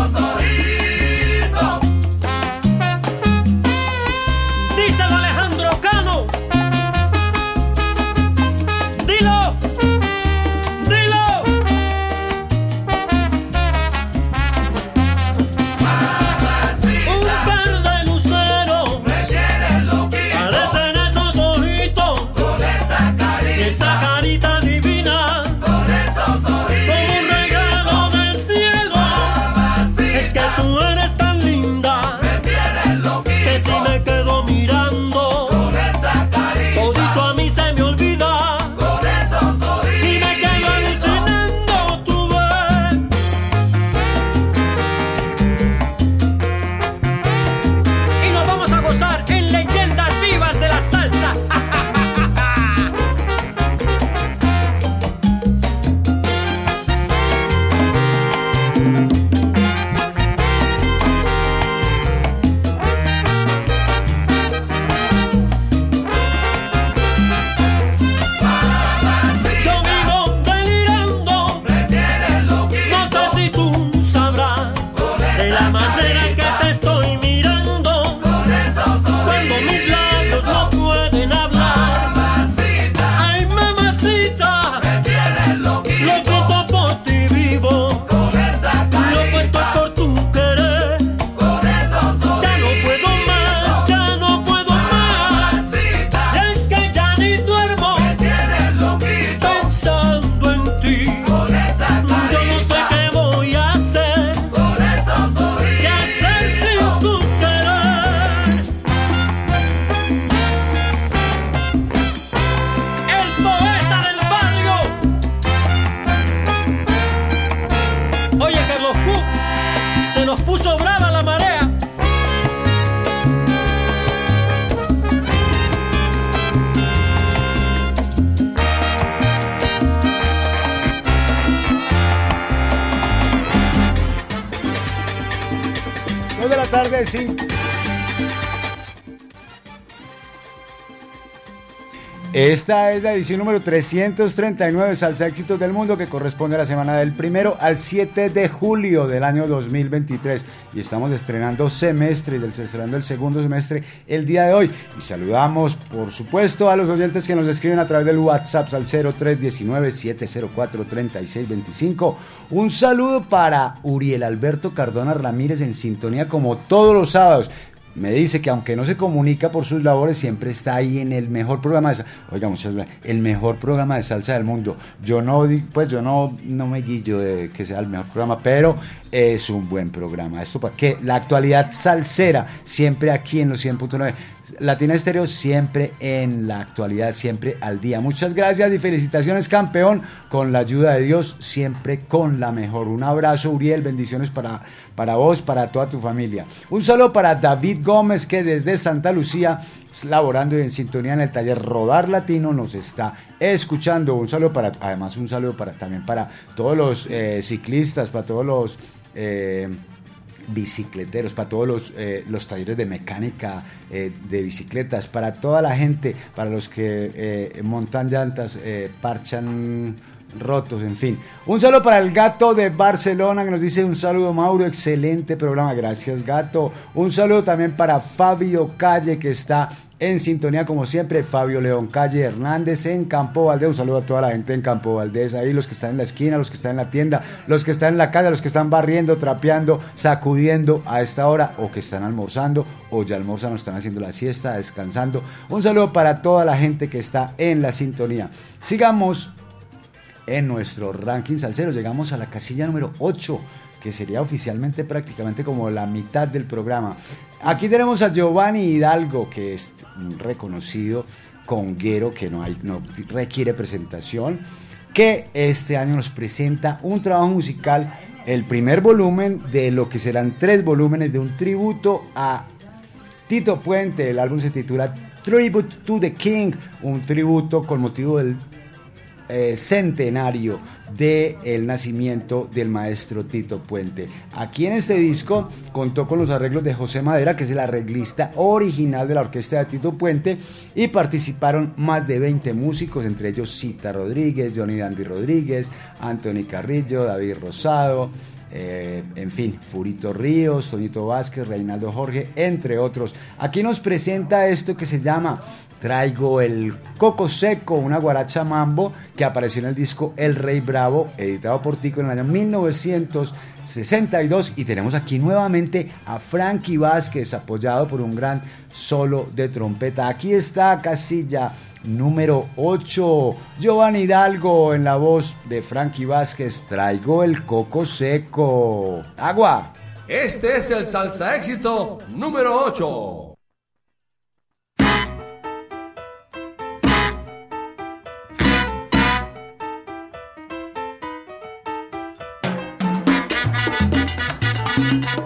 Es la edición número 339 de Salsa Éxitos del Mundo que corresponde a la semana del primero al 7 de julio del año 2023 y estamos estrenando semestre, del- estrenando el segundo semestre el día de hoy. Y saludamos por supuesto a los oyentes que nos escriben a través del WhatsApp al 0319-704-3625 un saludo para Uriel Alberto Cardona Ramírez en sintonía como todos los sábados me dice que aunque no se comunica por sus labores, siempre está ahí en el mejor programa de salsa. Oiga, muchas gracias. El mejor programa de salsa del mundo. Yo no, pues yo no, no me guillo de que sea el mejor programa, pero es un buen programa. Esto para que la actualidad salsera, siempre aquí en los 100.9. Latina Estéreo siempre en la actualidad, siempre al día. Muchas gracias y felicitaciones, campeón, con la ayuda de Dios, siempre con la mejor. Un abrazo, Uriel, bendiciones para, para vos, para toda tu familia. Un saludo para David Gómez, que desde Santa Lucía, laborando y en sintonía en el taller Rodar Latino, nos está escuchando. Un saludo para, además, un saludo para también para todos los eh, ciclistas, para todos los. eh, bicicleteros, para todos los, eh, los talleres de mecánica eh, de bicicletas, para toda la gente, para los que eh, montan llantas, parchan rotos, en fin. Un saludo para el gato de Barcelona que nos dice un saludo Mauro, excelente programa, gracias gato. Un saludo también para Fabio Calle que está en sintonía como siempre, Fabio León Calle Hernández en Campo Valdés, un saludo a toda la gente en Campo Valdés, ahí los que están en la esquina, los que están en la tienda, los que están en la casa, los que están barriendo, trapeando, sacudiendo a esta hora o que están almorzando o ya almorzan o están haciendo la siesta, descansando. Un saludo para toda la gente que está en la sintonía. Sigamos en nuestro ranking salsero. Llegamos a la casilla número 8, que sería oficialmente prácticamente como la mitad del programa. Aquí tenemos a Giovanni Hidalgo, que es un reconocido conguero que no, no requiere presentación, que este año nos presenta un trabajo musical, el primer volumen de lo que serán tres volúmenes de un tributo a Tito Puente. El álbum se titula Tribute to the King, un tributo con motivo del eh, centenario del nacimiento del maestro Tito Puente. Aquí en este disco contó con los arreglos de José Madera, que es el arreglista original de la orquesta de Tito Puente, y participaron más de 20 músicos, entre ellos Cita Rodríguez, Johnny Dandy Rodríguez, Anthony Carrillo, David Rosado, eh, en fin, Furito Ríos, Toñito Vázquez, Reinaldo Jorge, entre otros. Aquí nos presenta esto que se llama Traigo el Coco Seco, una guaracha mambo que apareció en el disco El Rey Bravo, editado por Tico en el año 1962. Y tenemos aquí nuevamente a Frankie Vázquez, apoyado por un gran solo de trompeta. Aquí está Casilla número 8. Giovanni Hidalgo en la voz de Frankie Vázquez. Traigo el Coco Seco. Agua. Este es el salsa éxito número 8. Traigo el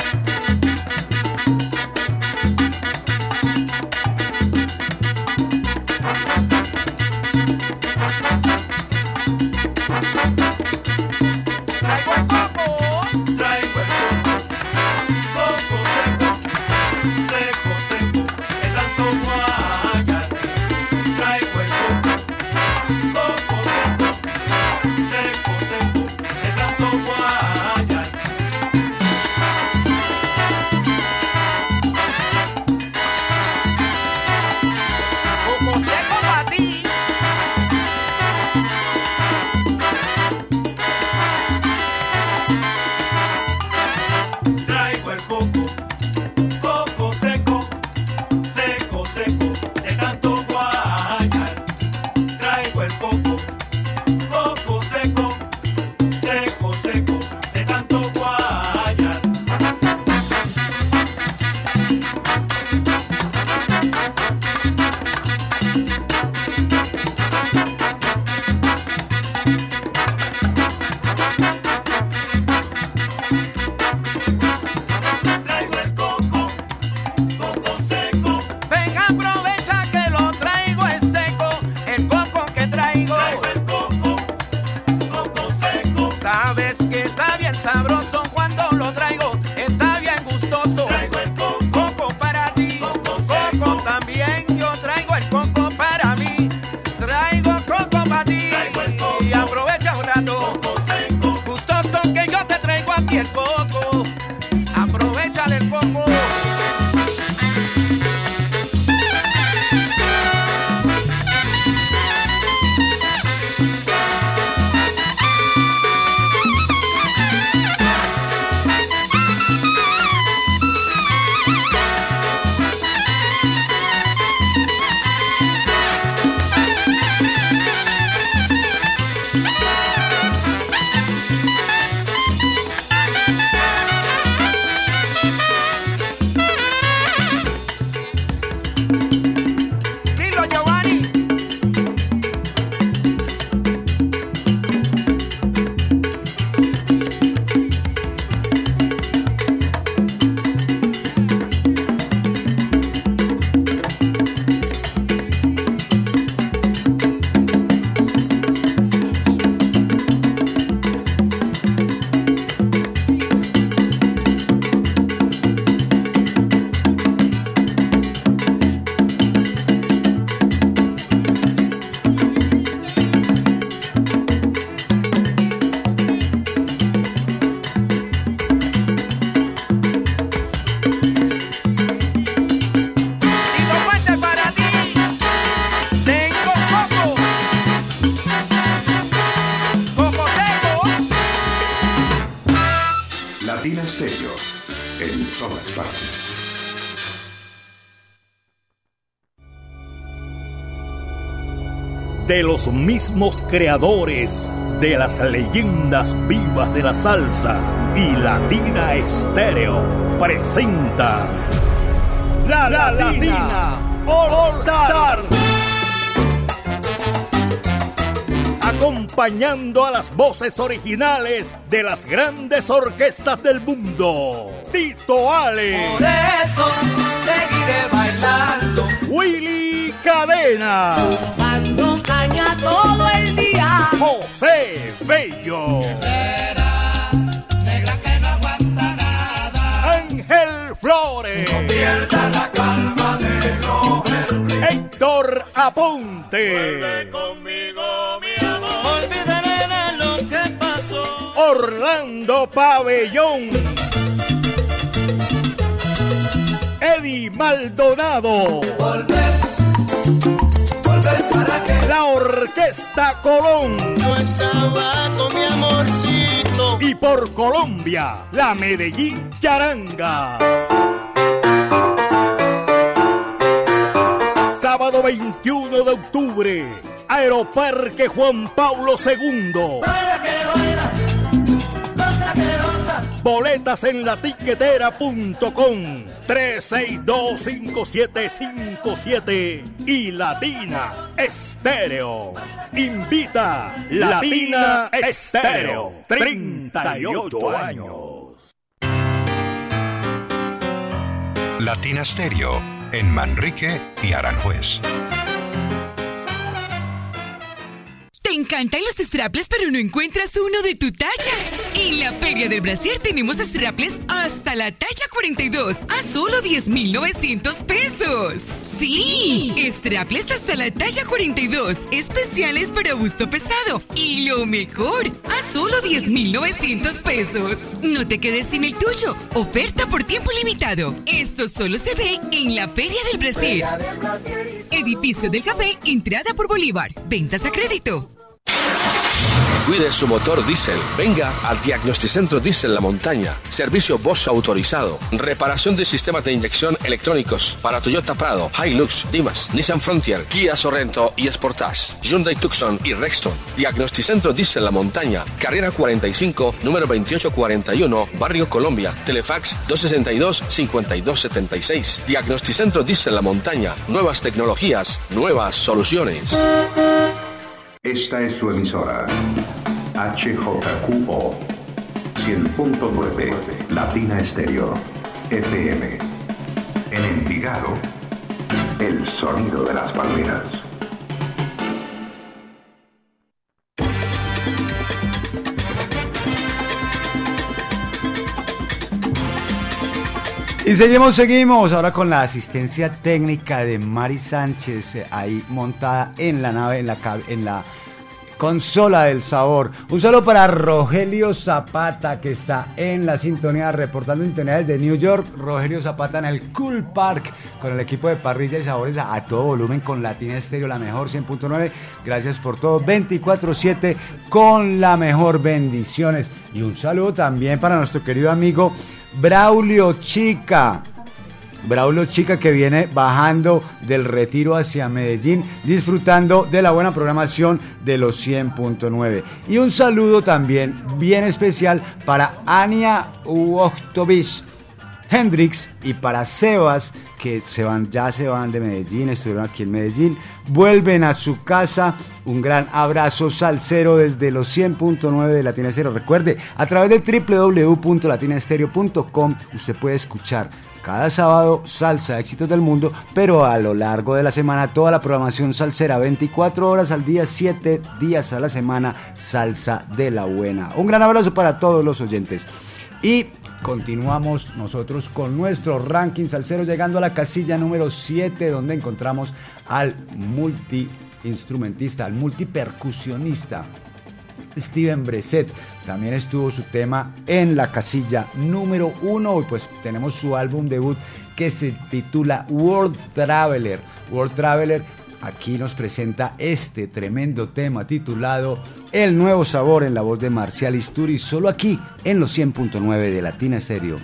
los mismos creadores de las leyendas vivas de la salsa y Latina Estéreo presenta La Latina, All Star. Acompañando a las voces originales de las grandes orquestas del mundo. Tito Ale. Por eso seguiré bailando. Willy Cadena. Todo el día. José Bello. negra que no aguanta nada. Ángel Flores. No pierda la calma de Robert. Héctor Aponte. conmigo, mi amor. Olvidaré de lo que pasó. Orlando Pabellón. Eddie Maldonado. Volver, Orquesta Colón. yo estaba con mi amorcito. Y por Colombia, la Medellín Charanga. Sábado 21 de octubre, Aeroparque Juan Pablo II. Para que baila, que goza. Boletas en la tiquetera.com 3625757 y Latina Estéreo. Invita Latina Estéreo. 38 años. Latina Stereo en Manrique y Aranjuez. Encantan los strapless, pero no encuentras uno de tu talla. En la Feria del Brasier tenemos strapless hasta la talla 42 a solo 10,900 pesos. Sí, strapless hasta la talla 42, especiales para busto pesado. Y lo mejor, a solo 10,900 pesos. No te quedes sin el tuyo. Oferta por tiempo limitado. Esto solo se ve en la Feria del Brasier. Edificio del Café, entrada por Bolívar. Ventas a crédito. Cuide su motor diésel. Venga al Diagnosticentro Diesel La Montaña. Servicio Bosch autorizado. Reparación de sistemas de inyección electrónicos para Toyota Prado, Hilux, Dimas, Nissan Frontier, Kia Sorrento y Sportage, Hyundai Tucson y Rexton. Diagnosticentro Diesel La Montaña. Carrera 45, número 2841, Barrio Colombia. Telefax 262-5276. Diagnosticentro Diesel La Montaña. Nuevas tecnologías, nuevas soluciones. Esta es su emisora. HJQO 100.9 Latina Estéreo FM. En Envigado, el sonido de las palmeras. Y seguimos, seguimos, ahora con la asistencia técnica de Mari Sánchez, eh, ahí montada en la nave, en la, en la consola del sabor. Un saludo para Rogelio Zapata, que está en la sintonía, reportando sintonía desde New York. Rogelio Zapata en el Cool Park, con el equipo de parrilla y sabores a, a todo volumen, con Latina Estéreo, la mejor 100.9. Gracias por todo, 24-7, con la mejor bendiciones. Y un saludo también para nuestro querido amigo Braulio Chica. Braulio Chica que viene bajando del retiro hacia Medellín, disfrutando de la buena programación de los 100.9. Y un saludo también bien especial para Ania Uochtovich Hendrix y para Sebas, que se van, ya se van de Medellín, estuvieron aquí en Medellín, vuelven a su casa. Un gran abrazo salsero desde los 100.9 de Latina Estéreo. Recuerde, a través de www.latinaestereo.com usted puede escuchar cada sábado salsa éxitos del mundo, pero a lo largo de la semana toda la programación salsera, 24 horas al día, 7 días a la semana, salsa de la buena. Un gran abrazo para todos los oyentes. Y continuamos nosotros con nuestro ranking salsero, llegando a la casilla número 7, donde encontramos al multi-instrumentista, al multipercusionista. Steven Breset también estuvo su tema en la casilla número uno y pues tenemos su álbum debut que se titula World Traveler. World Traveler aquí nos presenta este tremendo tema titulado El nuevo sabor en la voz de Marcial Isturi, solo aquí en los 100.9 de Latina Estéreo.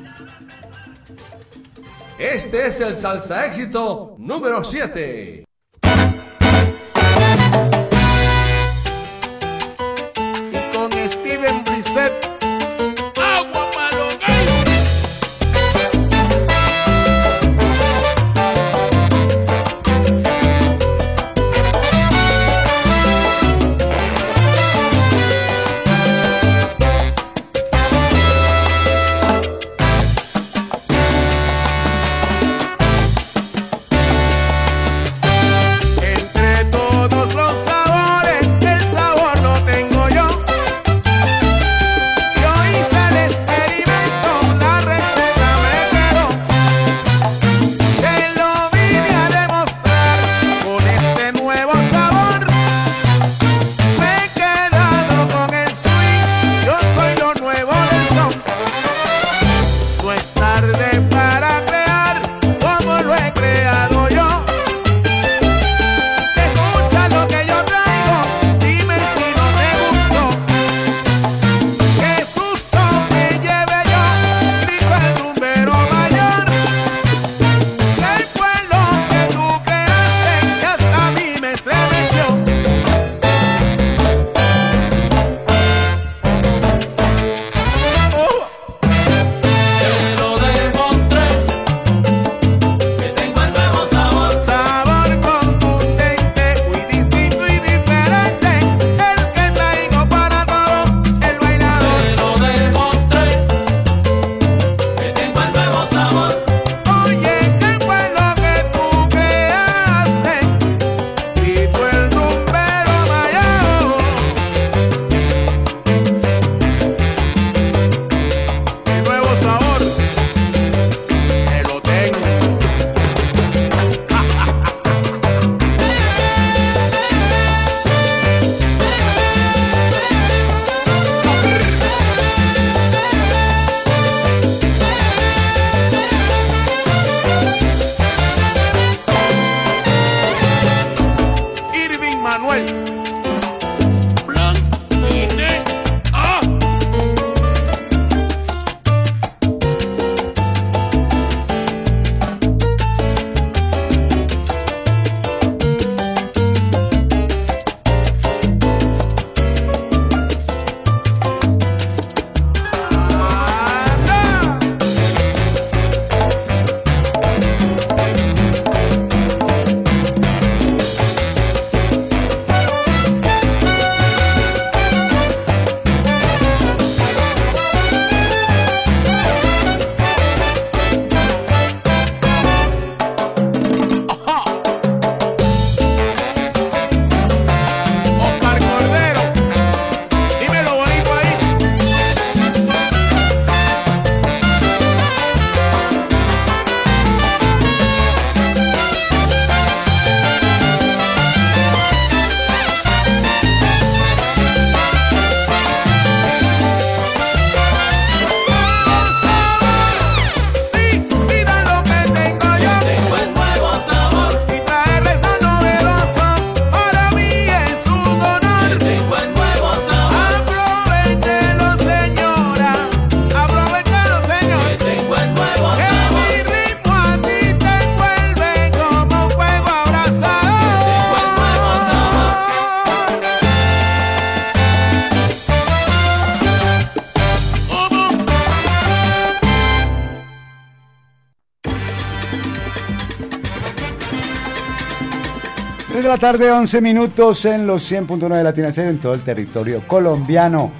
Este es el salsa éxito número 7. La tarde, 11 minutos en los 100.9 de Latina Estéreo en todo el territorio colombiano.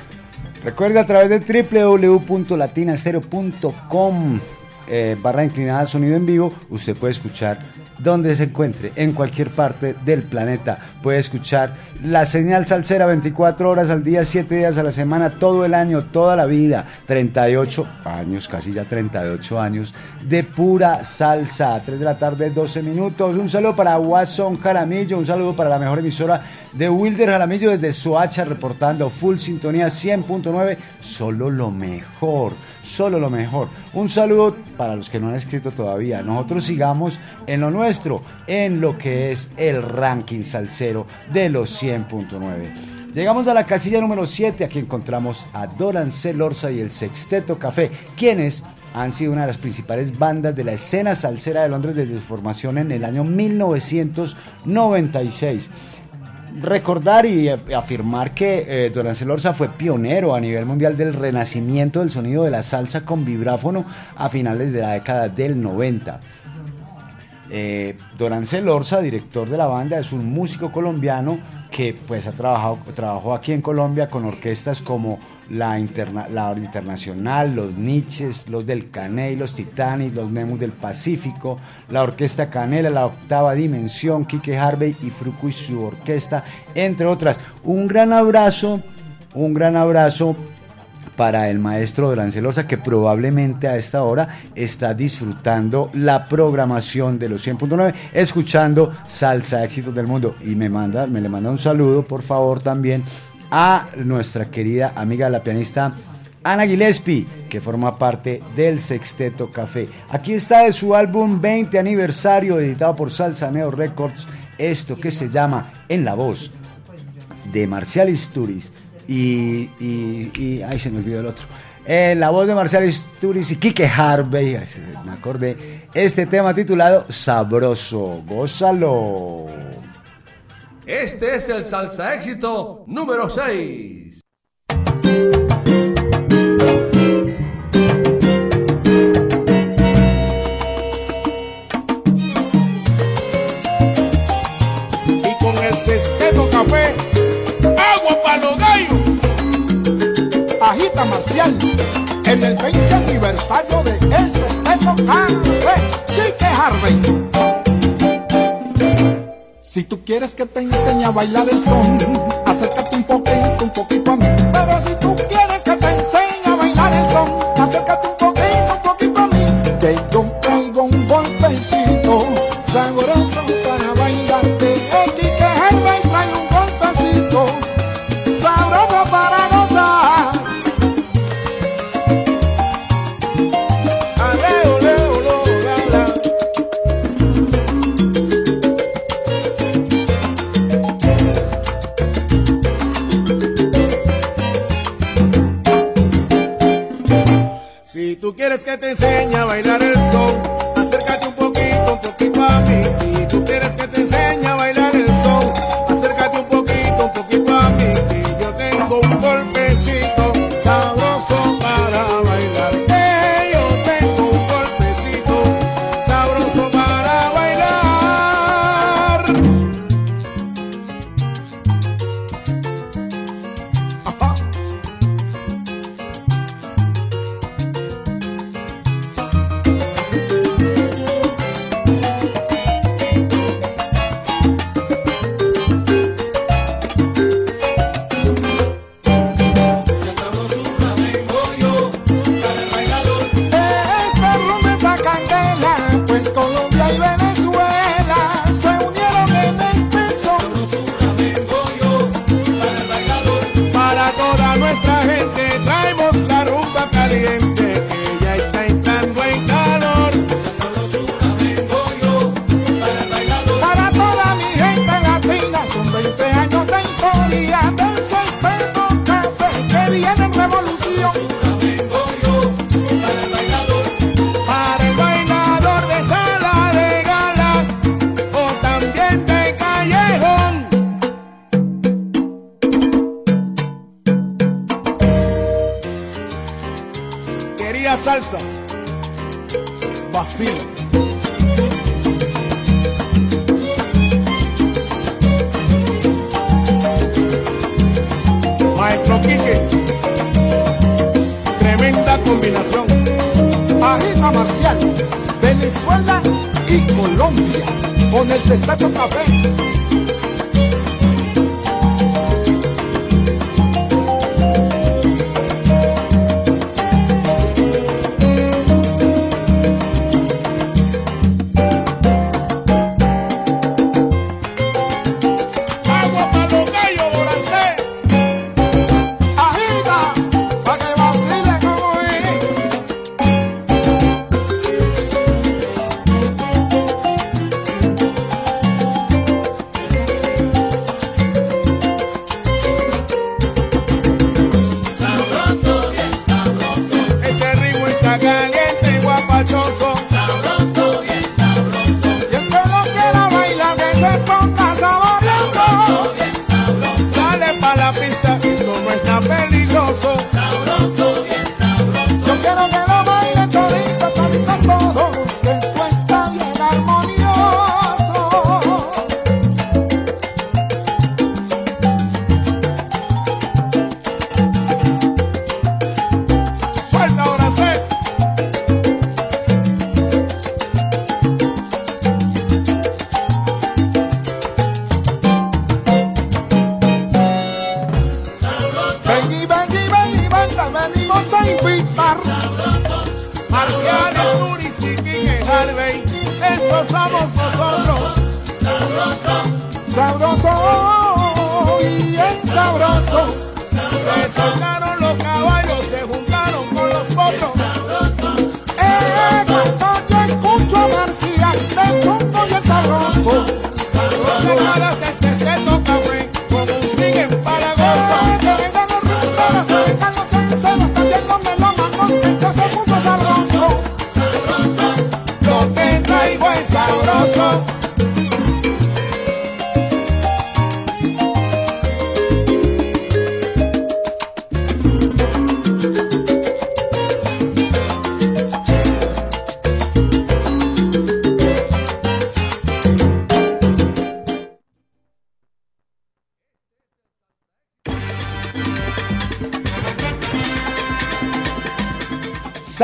Recuerde a través de www.latinastereo.com eh, barra inclinada sonido en vivo, usted puede escuchar donde se encuentre, en cualquier parte del planeta. Puede escuchar la señal salsera 24 horas al día, 7 días a la semana, todo el año, toda la vida. 38 años, casi ya 38 años de pura salsa. 3 de la tarde, 12 minutos. Un saludo para Watson Jaramillo, un saludo para la mejor emisora de Wilder Jaramillo desde Soacha, reportando full sintonía 100.9. Solo lo mejor, solo lo mejor. Un saludo para los que no han escrito todavía. Nosotros sigamos en lo nuestro en lo que es el ranking salsero de los 100.9. Llegamos a la casilla número 7, aquí encontramos a Doran C. Lorza y el Sexteto Café, quienes han sido una de las principales bandas de la escena salsera de Londres desde su formación en el año 1996 recordar y afirmar que eh, Doran fue pionero a nivel mundial del renacimiento del sonido de la salsa con vibráfono a finales de la década del 90. Eh, Doran Celorza, director de la banda, es un músico colombiano que pues ha trabajado trabajó aquí en Colombia con orquestas como la, interna, Internacional, los Niches, los del Caney, los Titanis, los Memus del Pacífico, la Orquesta Canela, la Octava Dimensión, Kike Harvey y Fruco y su orquesta, entre otras. Un gran abrazo, un gran abrazo para el maestro Durán Celosa que probablemente a esta hora está disfrutando la programación de los 100.9 escuchando Salsa Éxitos del Mundo. Y me manda me le manda un saludo por favor también a nuestra querida amiga la pianista Ana Gillespie, que forma parte del Sexteto Café. Aquí está de su álbum 20 aniversario, editado por Salsa Neo Records, esto que se llama En la voz de Marcial Isturiz y, y, y ay, se me olvidó el otro. La voz de Marcial Isturiz y Kike Harvey, me acordé, este tema titulado Sabroso, gózalo. Este es el salsa éxito número 6. Marcial, en el 20 aniversario de El Sexteto Kike Harvey. Si tú quieres que te enseñe a bailar el son, acércate un poquito, un poquito a mí. Pero si tú quieres que te enseñe a bailar el son, acércate un poquito, un poquito a mí. Que yo traigo un golpecito te enseñe a bailar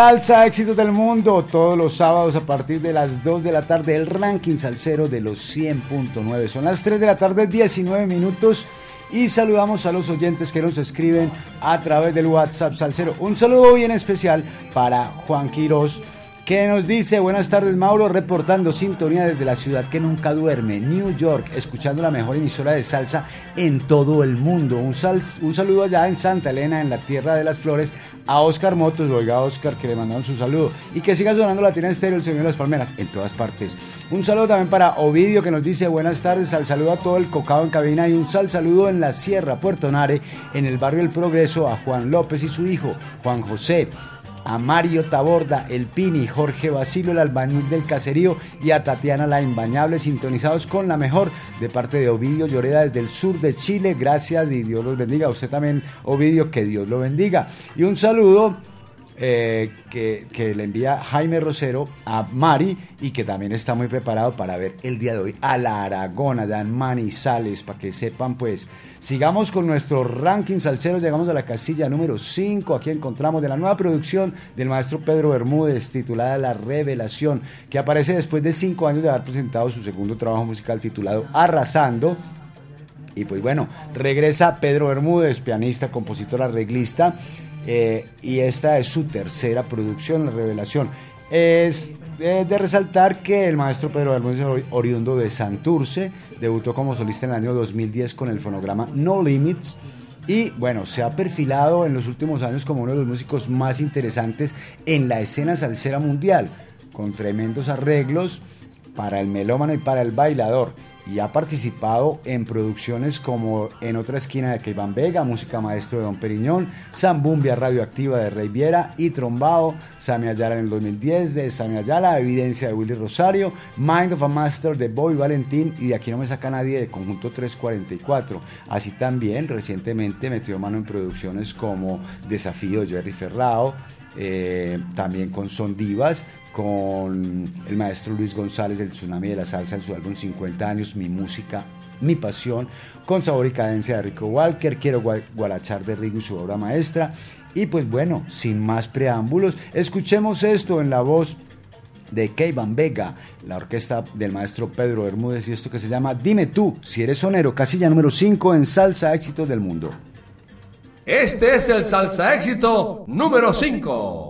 Salsa éxitos del mundo todos los sábados a partir de las 2 de la tarde el ranking salsero de los 100.9 son las 3 de la tarde 19 minutos y saludamos a los oyentes que nos escriben a través del WhatsApp salsero. Un saludo bien especial para Juan Quirós que nos dice buenas tardes Mauro reportando sintonía desde la ciudad que nunca duerme New York escuchando la mejor emisora de salsa en todo el mundo. Un, sal- un saludo allá en Santa Elena en la tierra de las flores a Oscar Motos, oiga a Oscar que le mandaron su saludo y que siga sonando Latina Estéreo, el señor de las palmeras en todas partes. Un saludo también para Ovidio que nos dice buenas tardes, al saludo a todo el cocado en cabina y un sal saludo en la Sierra Puerto Nare, en el barrio El Progreso, a Juan López y su hijo, Juan José. A Mario Taborda, el Pini, Jorge Basilio, el albañil del caserío y a Tatiana la Imbañable, sintonizados con la mejor de parte de Ovidio Lloreda desde el sur de Chile. Gracias y Dios los bendiga. A usted también, Ovidio, que Dios lo bendiga. Y un saludo eh, que, le envía Jaime Rosero a Mari y que también está muy preparado para ver el día de hoy a la Aragona, allá en Manizales, para que sepan pues. Sigamos con nuestro ranking salsero, llegamos a la casilla número 5, aquí encontramos de la nueva producción del maestro Pedro Bermúdez titulada La Revelación, que aparece después de cinco años de haber presentado su segundo trabajo musical titulado Arrasando. Y pues bueno, regresa Pedro Bermúdez, pianista, compositor, arreglista, eh, y esta es su tercera producción, La Revelación. Es eh, de resaltar que el maestro Pedro ori- oriundo de Santurce, debutó como solista en el año 2010 con el fonograma No Limits. Y bueno, se ha perfilado en los últimos años como uno de los músicos más interesantes en la escena salsera mundial, con tremendos arreglos para el melómano y para el bailador. Y ha participado en producciones como En otra esquina de Keivan Vega, Música Maestro de Don Periñón, Zambumbia Radioactiva de Rey Viera y Trombao, Sami Ayala en el 2010 de Sami Ayala, Evidencia de Willy Rosario, Mind of a Master de Bobby Valentín y de Aquí no me saca nadie de Conjunto 344. Así también recientemente metió mano en producciones como Desafío de Jerry Ferrao, eh, también con Son Divas, con el maestro Luis González del Tsunami de la Salsa en su álbum 50 años, Mi Música, Mi Pasión, con Sabor y Cadencia de Rico Walker, Quiero Gua- Gualachar de Rigo y su obra maestra. Y pues bueno, sin más preámbulos, escuchemos esto en la voz de Keivan Vega, la orquesta del maestro Pedro Bermúdez y esto que se llama Dime tú, si eres sonero, casilla número 5 en Salsa Éxitos del Mundo. Este es el salsa éxito número 5.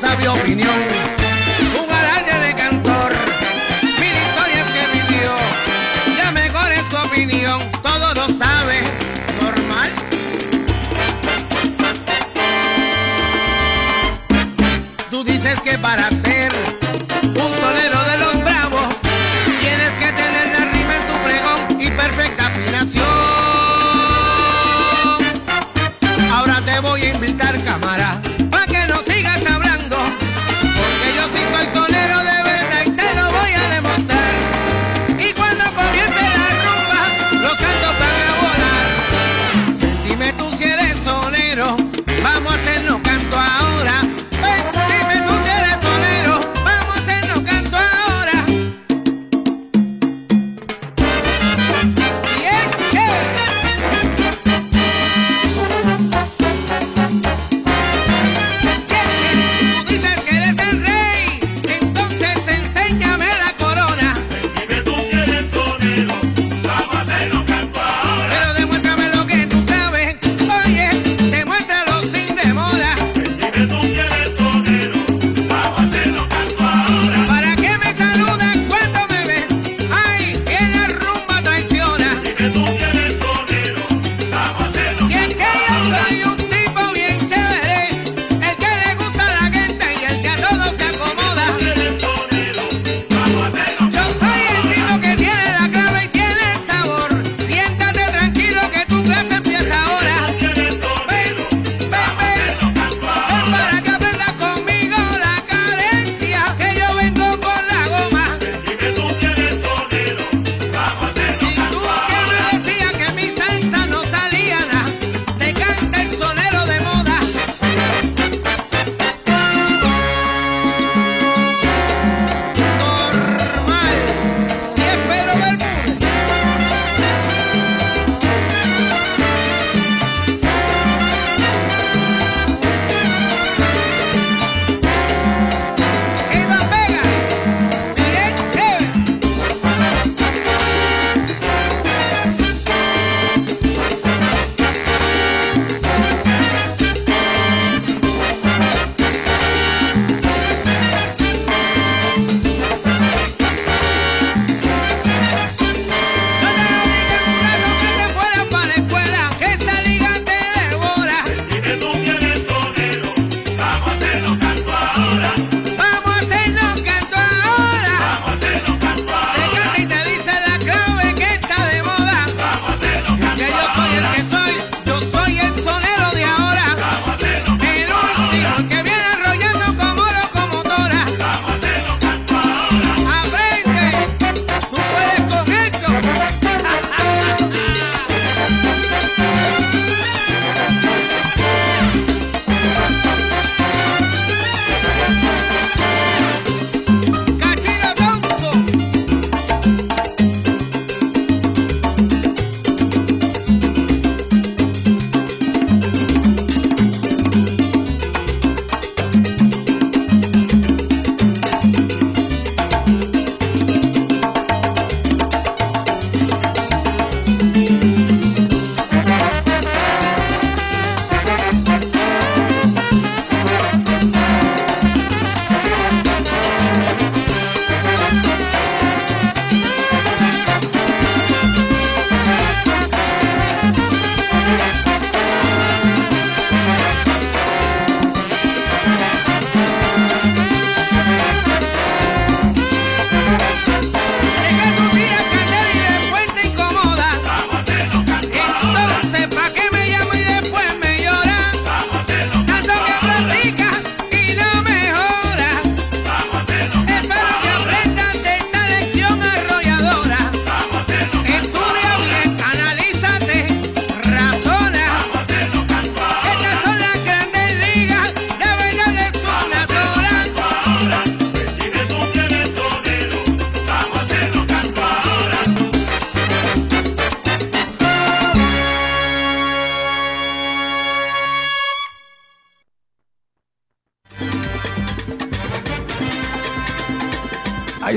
Sabia opinión.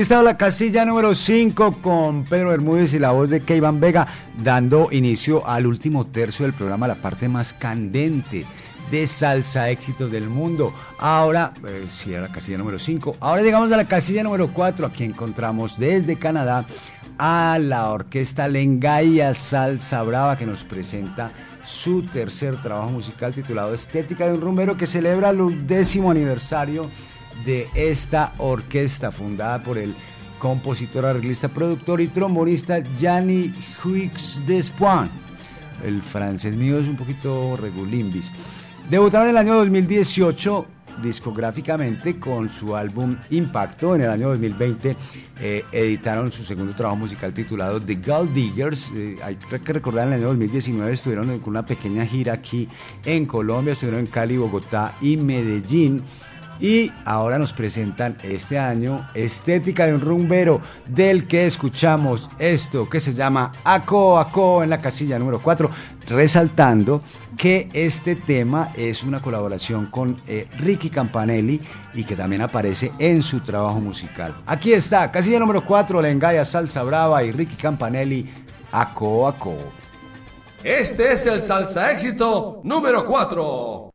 Estaba la casilla número 5 con Pedro Bermúdez y la voz de Keivan Vega, dando inicio al último tercio del programa, la parte más candente de salsa éxitos del mundo. Ahora, eh, sí, era la casilla número 5. Ahora llegamos a la casilla número 4. Aquí encontramos desde Canadá a la orquesta Lengaya Salsa Brava que nos presenta su tercer trabajo musical titulado Estética de un rumbero que celebra el décimo aniversario de esta orquesta fundada por el compositor, arreglista, productor y trombonista Gianni Huix Despoin. El francés mío es un poquito regulimbis. Debutaron en el año 2018 discográficamente con su álbum Impacto. En el año 2020 eh, editaron su segundo trabajo musical titulado The Gold Diggers. Eh, hay que recordar, en el año 2019 estuvieron con una pequeña gira aquí en Colombia, estuvieron en Cali, Bogotá y Medellín. Y ahora nos presentan este año Estética de un rumbero, del que escuchamos esto que se llama Aco Aco en la casilla número 4, resaltando que este tema es una colaboración con eh, Ricky Campanelli y que también aparece en su trabajo musical. Aquí está, casilla número 4, Lengaya Salsa Brava y Ricky Campanelli, Aco Aco. Este es el salsa éxito número 4.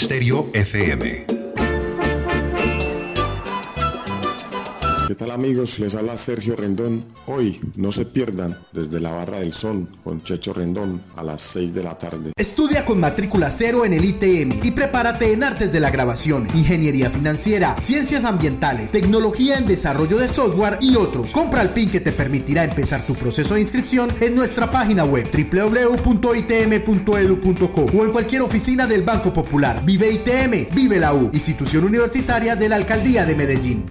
Stereo FM. ¿Qué tal amigos? Les habla Sergio Rendón. Hoy no se pierdan desde la Barra del Sol con Checho Rendón las 6 de la tarde. Estudia con matrícula cero en el ITM y prepárate en artes de la grabación, ingeniería financiera, ciencias ambientales, tecnología en desarrollo de software y otros. Compra el PIN que te permitirá empezar tu proceso de inscripción en nuestra página web www.itm.edu.co o en cualquier oficina del Banco Popular. Vive ITM, vive la U, institución universitaria de la Alcaldía de Medellín.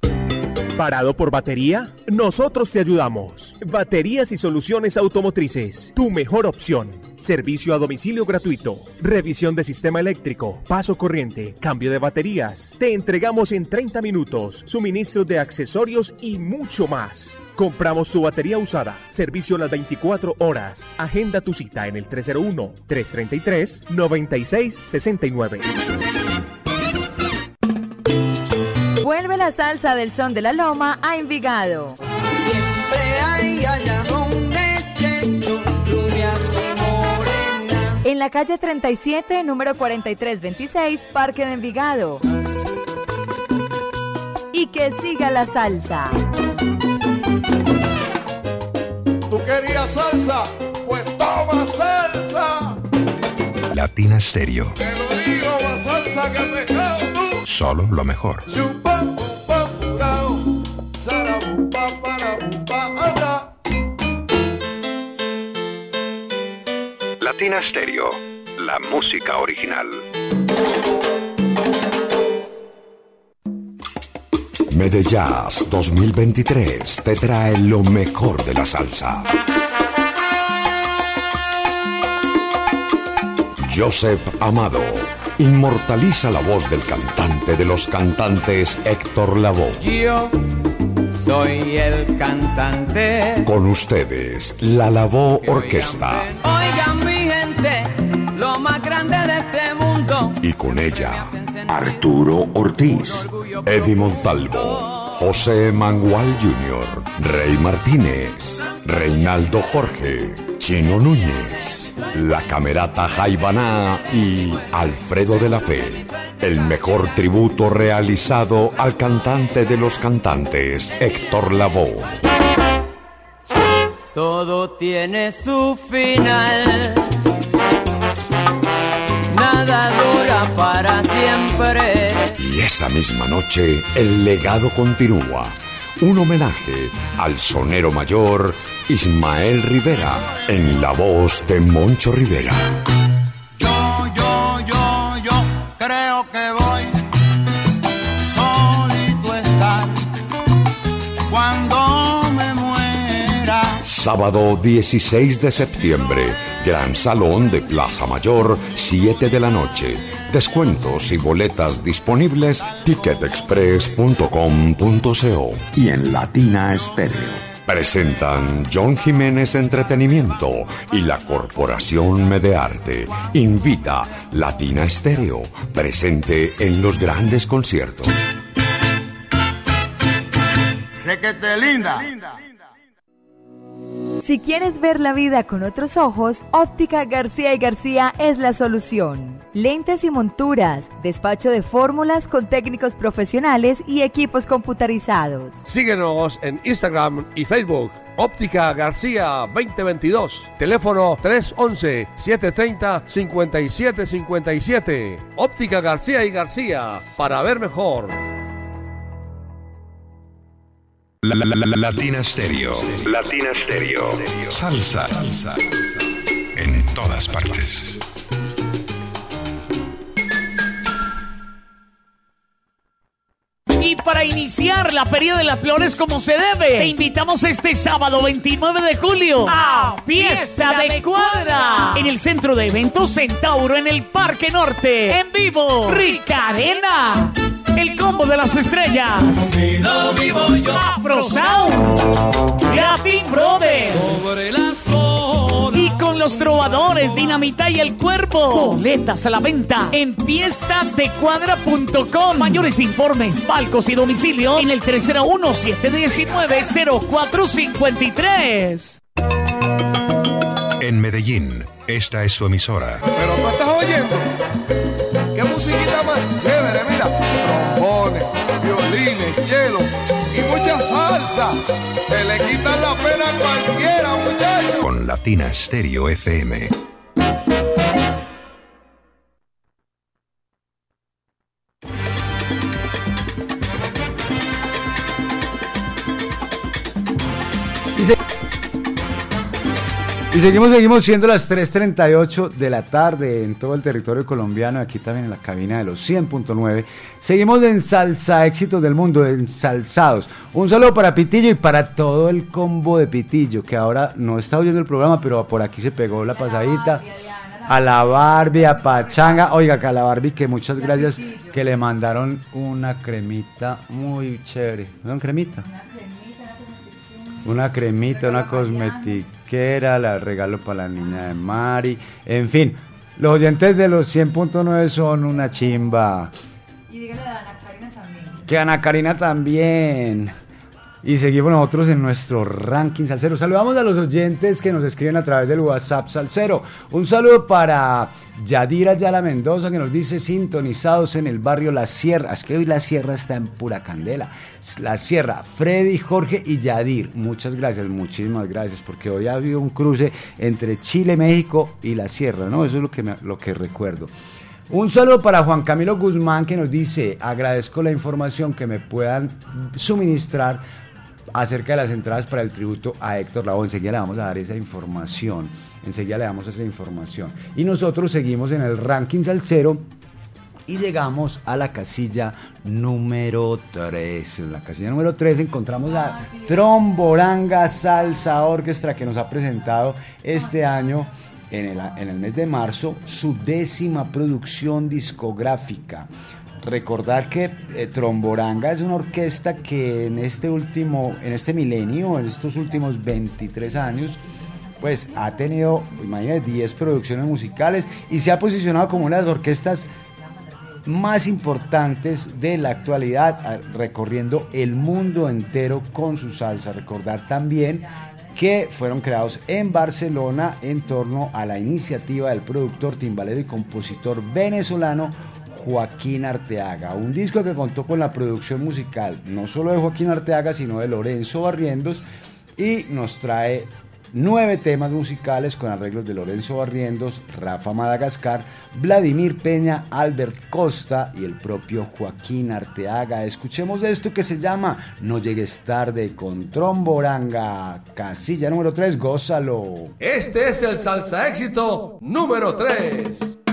¿Parado por batería? Nosotros te ayudamos. Baterías y soluciones automotrices. Tu mejor opción. Servicio a domicilio gratuito. Revisión de sistema eléctrico. Paso corriente. Cambio de baterías. Te entregamos en 30 minutos. Suministro de accesorios y mucho más. Compramos tu batería usada. Servicio a las 24 horas. Agenda tu cita en el 301-333-9669. Vuelve la salsa del son de la loma a Envigado. Siempre hay allá En la calle 37, número 4326, Parque de Envigado. Y que siga la salsa. ¿Tú querías salsa? Pues toma salsa. Latina Stereo. Te lo digo, más salsa que pescado tú. Solo lo mejor. Chupa, Latina Stereo. La música original. Medellas 2023 te trae lo mejor de la salsa. Joseph Amado inmortaliza la voz del cantante de los cantantes Héctor Lavoe. Yo soy el cantante. Con ustedes, la Lavoe Orquesta. Grande de este mundo. Y con ella, Arturo Ortiz, Eddie Montalvo, José Mangual Jr., Rey Martínez, Reinaldo Jorge, Chino Núñez. La Camerata Jaibaná y Alfredo de la Fe. El mejor tributo realizado al cantante de los cantantes, Héctor Lavoe. Todo tiene su final. Y esa misma noche, el legado continúa. Un homenaje al sonero mayor Ismael Rivera en la voz de Moncho Rivera. Sábado 16 de septiembre, Gran Salón de Plaza Mayor, 7 de la noche. Descuentos y boletas disponibles ticketexpress.com.co y en Latina Estéreo. Presentan John Jiménez Entretenimiento y la Corporación Medearte. Invita Latina Estéreo, presente en los grandes conciertos. Requete linda. Si quieres ver la vida con otros ojos, Óptica García y García es la solución. Lentes y monturas, despacho de fórmulas con técnicos profesionales y equipos computarizados. Síguenos en Instagram y Facebook. Óptica García 2022. Teléfono 311-730-5757. Óptica García y García. Para ver mejor. La, la, la, la, Latina Stereo. Latina Stereo. Salsa. Salsa. En todas partes. Y para iniciar la Feria de las Flores como se debe, te invitamos este sábado 29 de julio a Fiesta de Cuadra en el centro de eventos Centauro en el Parque Norte. En vivo, Rica Arena. El combo de las estrellas. Vivo, vivo yo. Afro Sound. Latin Brothers. Sobre las Y con los trovadores Dinamita y el Cuerpo. Boletas a la venta en fiestadecuadra.com. Mayores informes, palcos y domicilios en el 301-719-0453. En Medellín, esta es su emisora. Pero tú estás oyendo. ¿Qué musiquita más chévere? Mira, trombones, violines, cello y mucha salsa. Se le quita la pena a cualquiera, muchachos. Con Latina Stereo FM. Y seguimos, seguimos siendo las 3.38 de la tarde en todo el territorio colombiano, aquí también en la cabina de los 100.9. Seguimos en Salsa Éxitos del Mundo, ensalzados. Un saludo para Pitillo y para todo el combo de Pitillo, que ahora no está oyendo el programa, pero por aquí se pegó la pasadita. A la Barbie, a Pachanga. Oiga, que a la Barbie, que muchas gracias, que le mandaron una cremita muy chévere. ¿No cremita? Una cremita, una cosmetiquera, la regalo para la niña de Mari. En fin, los oyentes de los 100.9 son una chimba. Y dígale a Ana Karina también. Que Ana Karina también. Y seguimos nosotros en nuestro ranking salsero. Saludamos a los oyentes que nos escriben a través del WhatsApp salsero. Un saludo para Yadira Ayala Mendoza que nos dice sintonizados en el barrio La Sierra. Es que hoy La Sierra está en pura candela. La Sierra, Freddy, Jorge y Yadir. Muchas gracias, muchísimas gracias, porque hoy ha habido un cruce entre Chile, México y La Sierra, ¿no? Eso es lo que, lo que recuerdo. Un saludo para Juan Camilo Guzmán que nos dice, agradezco la información que me puedan suministrar acerca de las entradas para el tributo a Héctor Lavoe. Enseguida le vamos a dar esa información. Enseguida le damos esa información. Y nosotros seguimos en el ranking salsero y llegamos a la casilla número 3. En la casilla número 3 encontramos a Tromboranga Salsa Orquestra que nos ha presentado este año, en el, en el mes de marzo, su décima producción discográfica. Recordar que eh, Tromboranga es una orquesta que en este último, en este milenio, en estos últimos 23 años, pues ha tenido, imagínate, 10 producciones musicales y se ha posicionado como una de las orquestas más importantes de la actualidad, recorriendo el mundo entero con su salsa. Recordar también que fueron creados en Barcelona en torno a la iniciativa del productor, timbalero y compositor venezolano Joaquín Arteaga. Un disco que contó con la producción musical no solo de Joaquín Arteaga, sino de Lorenzo Barrientos y nos trae nueve temas musicales con arreglos de Lorenzo Barrientos, Rafa Madagascar, Vladimir Peña, Albert Costa y el propio Joaquín Arteaga. Escuchemos esto que se llama No llegues tarde con Tromboranga, casilla número 3, gózalo. Este es el salsa éxito número 3.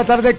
La tarde.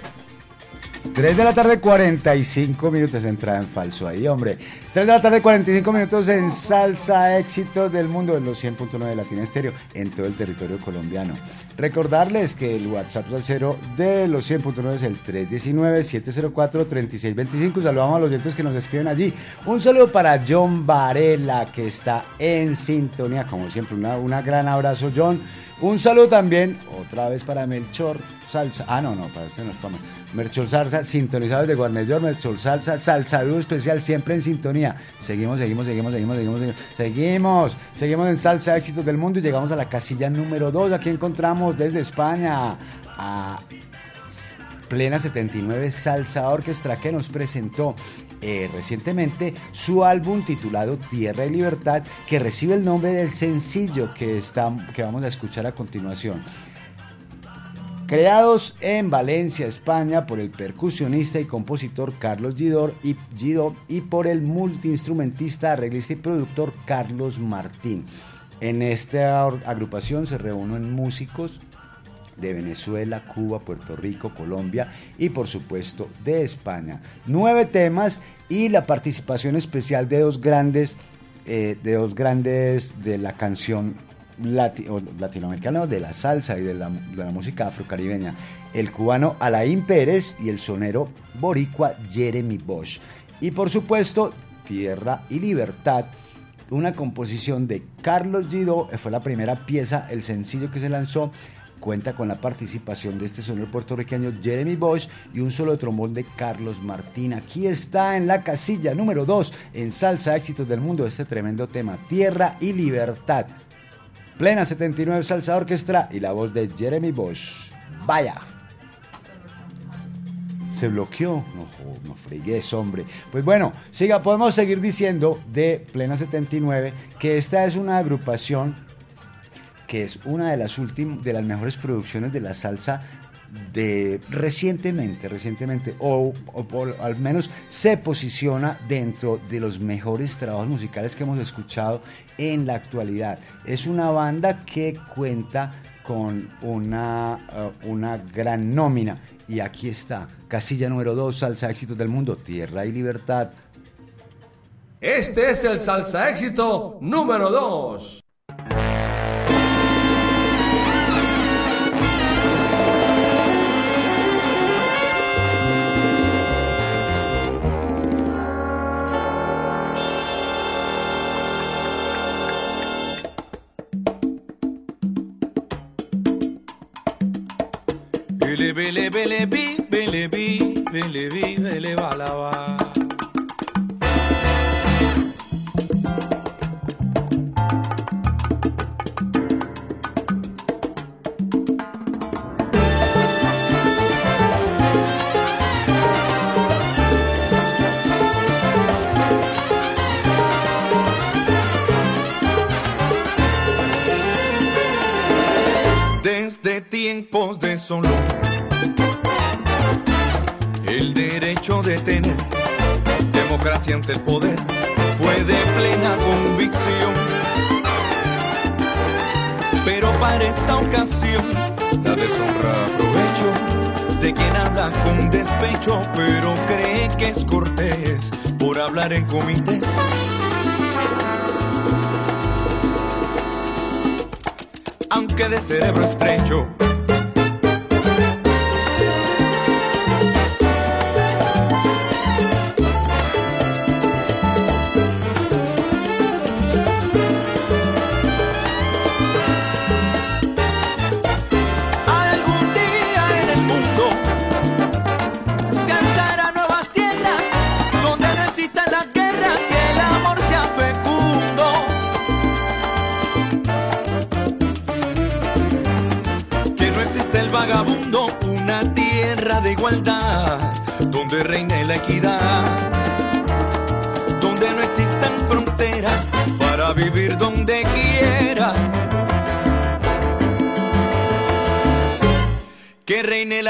3 de la tarde, 45 minutos. Entrada en falso ahí, hombre. 3 de la tarde, 45 minutos en Salsa Éxitos del Mundo en los 100.9 de Latina Estéreo en todo el territorio colombiano. Recordarles que el WhatsApp del cero de los 100.9 es el 319-704-3625. Saludamos a los oyentes que nos escriben allí. Un saludo para John Varela, que está en sintonía. Como siempre, una, una gran abrazo, John. Un saludo también, otra vez para Melchor Salsa. Ah, no, no, para este no es para. Melchor Salsa, sintonizados de Guarmellor, Melchor Salsa, Salsa Dúo especial, siempre en sintonía. Seguimos, seguimos, seguimos, seguimos, seguimos, seguimos, seguimos, seguimos en Salsa Éxitos del Mundo y llegamos a la casilla número 2. Aquí encontramos desde España a Plena 79 Salsa Orquestra que nos presentó eh, recientemente su álbum titulado Tierra y Libertad que recibe el nombre del sencillo que, está, que vamos a escuchar a continuación. Creados en Valencia, España, por el percusionista y compositor Carlos Gidor y, y por el multiinstrumentista, arreglista y productor Carlos Martín. En esta agrupación se reúnen músicos de Venezuela, Cuba, Puerto Rico, Colombia y por supuesto de España. Nueve temas y la participación especial de dos grandes, eh, de dos grandes de la canción latinoamericana, de la salsa y de la, de la música afrocaribeña. El cubano Alain Pérez y el sonero boricua Jeremy Bosch. Y por supuesto, Tierra y Libertad una composición de Carlos Gido, fue la primera pieza, el sencillo que se lanzó, cuenta con la participación de este sonero puertorriqueño Jeremy Bosch y un solo de trombón de Carlos Martín. Aquí está en la casilla número 2 en Salsa Éxitos del Mundo este tremendo tema, Tierra y Libertad. Plena 79 Salsa Orquestra y la voz de Jeremy Bosch. Vaya. Se bloqueó. No, no fregues, hombre. Pues bueno, siga, podemos seguir diciendo de Plena 79 que esta es una agrupación que es una de las últimas, de las mejores producciones de la salsa de recientemente, recientemente, o, al menos se posiciona dentro de los mejores trabajos musicales que hemos escuchado en la actualidad. Es una banda que cuenta con una, eh, una gran nómina. Y aquí está, casilla número 2, Salsa Éxitos del Mundo, Tierra y Libertad. Este es el salsa éxito número 2. Bele bele bi bele bi bele bele balaba. Quien habla con despecho, pero cree que es cortés por hablar en comités. Aunque de cerebro estrecho,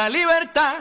la libertad.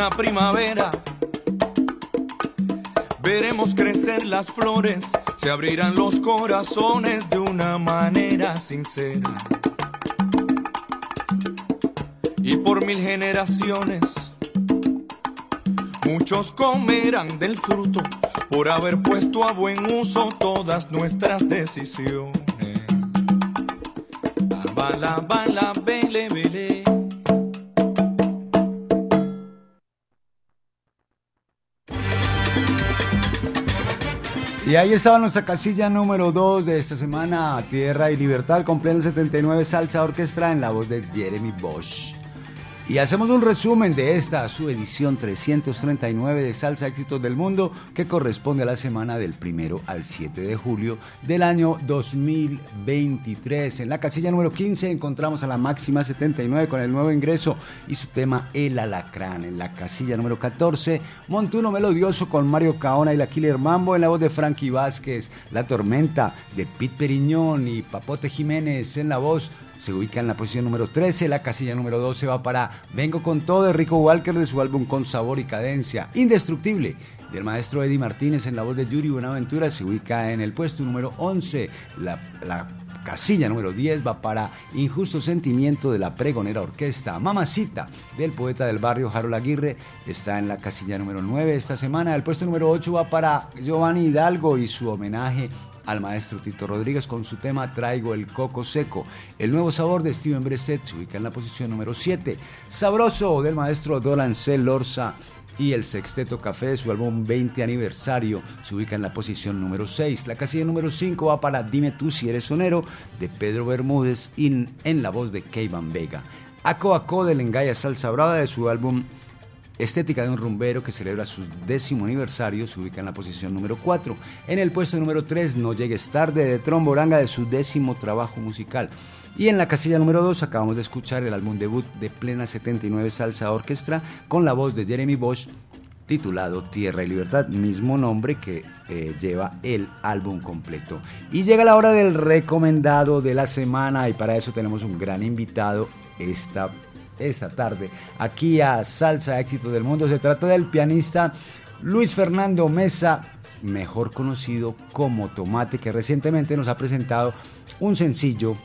Una primavera. Veremos crecer las flores, se abrirán los corazones de una manera sincera. Y por mil generaciones, muchos comerán del fruto por haber puesto a buen uso todas nuestras decisiones. Bala, bala, ahí estaba nuestra casilla número 2 de esta semana, Tierra y Libertad, con pleno 79 Salsa Orquestra en la voz de Jeremy Bosch. Y hacemos un resumen de esta, su edición 339 de Salsa Éxitos del Mundo, que corresponde a la semana del primero al 7 de julio del año 2023. En la casilla número 15 encontramos a la máxima 79 con el nuevo ingreso y su tema El Alacrán. En la casilla número 14, Montuno Melodioso con Mario Caona y la Killer Mambo en la voz de Frankie Vázquez. La Tormenta de Pete Periñón y Papote Jiménez en la voz se ubica en la posición número 13. La casilla número 12 va para Vengo con todo de Rico Walker de su álbum Con Sabor y Cadencia. Indestructible del maestro Eddie Martínez en la voz de Yuri Buenaventura se ubica en el puesto número 11. La, la casilla número 10 va para Injusto Sentimiento de la Pregonera Orquesta. Mamacita del poeta del barrio Harold Aguirre está en la casilla número 9 esta semana. El puesto número 8 va para Giovanni Hidalgo y su homenaje al maestro Tito Rodríguez con su tema Traigo el coco seco. El nuevo sabor de Steven Breset se ubica en la posición número 7. Sabroso del maestro Dolan C. Lorza y el Sexteto Café de su álbum 20 aniversario se ubica en la posición número 6. La casilla número 5 va para Dime tú si eres sonero de Pedro Bermúdez in, en la voz de Keivan Vega. Aco Aco del Engaya Salsa Brava de su álbum Estética de un rumbero que celebra su décimo aniversario se ubica en la posición número 4. En el puesto número 3, No llegues tarde de Tromboranga de su décimo trabajo musical. Y en la casilla número 2 acabamos de escuchar el álbum debut de Plena 79 Salsa Orquestra con la voz de Jeremy Bosch titulado Tierra y Libertad, mismo nombre que eh, lleva el álbum completo. Y llega la hora del recomendado de la semana y para eso tenemos un gran invitado esta esta tarde aquí a Salsa Éxito del Mundo. Se trata del pianista Luis Fernando Mesa, mejor conocido como Tomate, que recientemente nos ha presentado un sencillo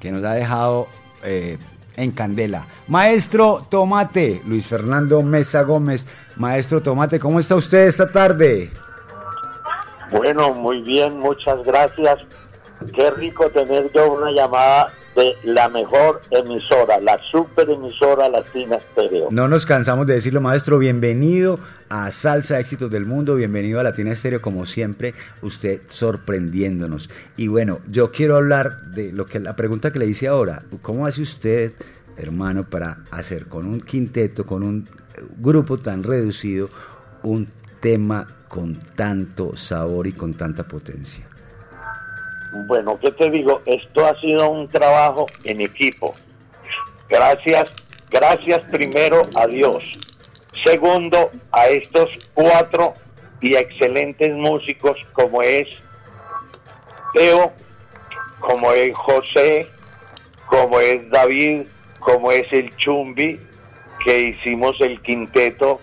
que nos ha dejado eh, en candela. Maestro Tomate, Luis Fernando Mesa Gómez. Maestro Tomate, ¿cómo está usted esta tarde? Bueno, muy bien, muchas gracias. Qué rico tener yo una llamada de la mejor emisora, la super emisora Latina Estéreo. No nos cansamos de decirlo, maestro. Bienvenido a Salsa Éxitos del Mundo, bienvenido a Latina Estéreo, como siempre, usted sorprendiéndonos. Y bueno, yo quiero hablar de lo que la pregunta que le hice ahora. ¿Cómo hace usted, hermano, para hacer con un quinteto, con un grupo tan reducido, un tema con tanto sabor y con tanta potencia? Bueno, ¿qué te digo? Esto ha sido un trabajo en equipo. Gracias, gracias primero a Dios. Segundo, a estos cuatro y excelentes músicos como es Teo, como es José, como es David, como es el Chumbi, que hicimos el quinteto,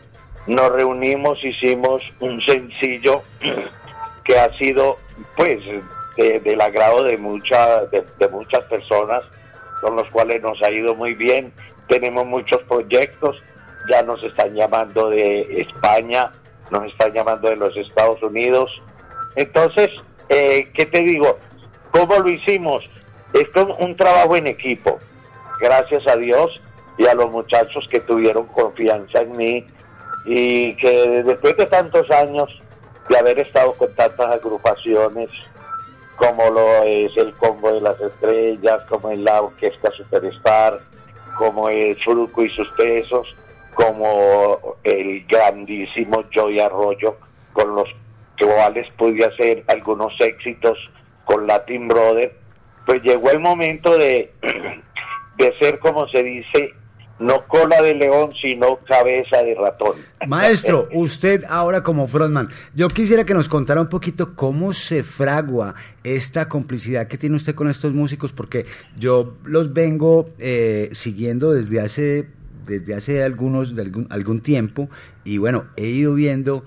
nos reunimos, hicimos un sencillo que ha sido pues de- del agrado de, mucha, de, muchas personas, con los cuales nos ha ido muy bien. Tenemos muchos proyectos, ya nos están llamando de España, nos están llamando de los Estados Unidos. Entonces, eh, ¿qué te digo? ¿Cómo lo hicimos? Es un trabajo en equipo, gracias a Dios y a los muchachos que tuvieron confianza en mí y que después de tantos años de haber estado con tantas agrupaciones, como lo es el Combo de las Estrellas, como es la Orquesta Superstar, como es Fruco y sus pesos, como el grandísimo Joy Arroyo, con los cuales pude hacer algunos éxitos con Latin Brother, pues llegó el momento de, de ser, como se dice, no cola de león, sino cabeza de ratón. Maestro, usted ahora como frontman, yo quisiera que nos contara un poquito cómo se fragua esta complicidad que tiene usted con estos músicos, porque yo los vengo eh, siguiendo desde hace, desde hace algunos, de algún, algún tiempo, y bueno, he ido viendo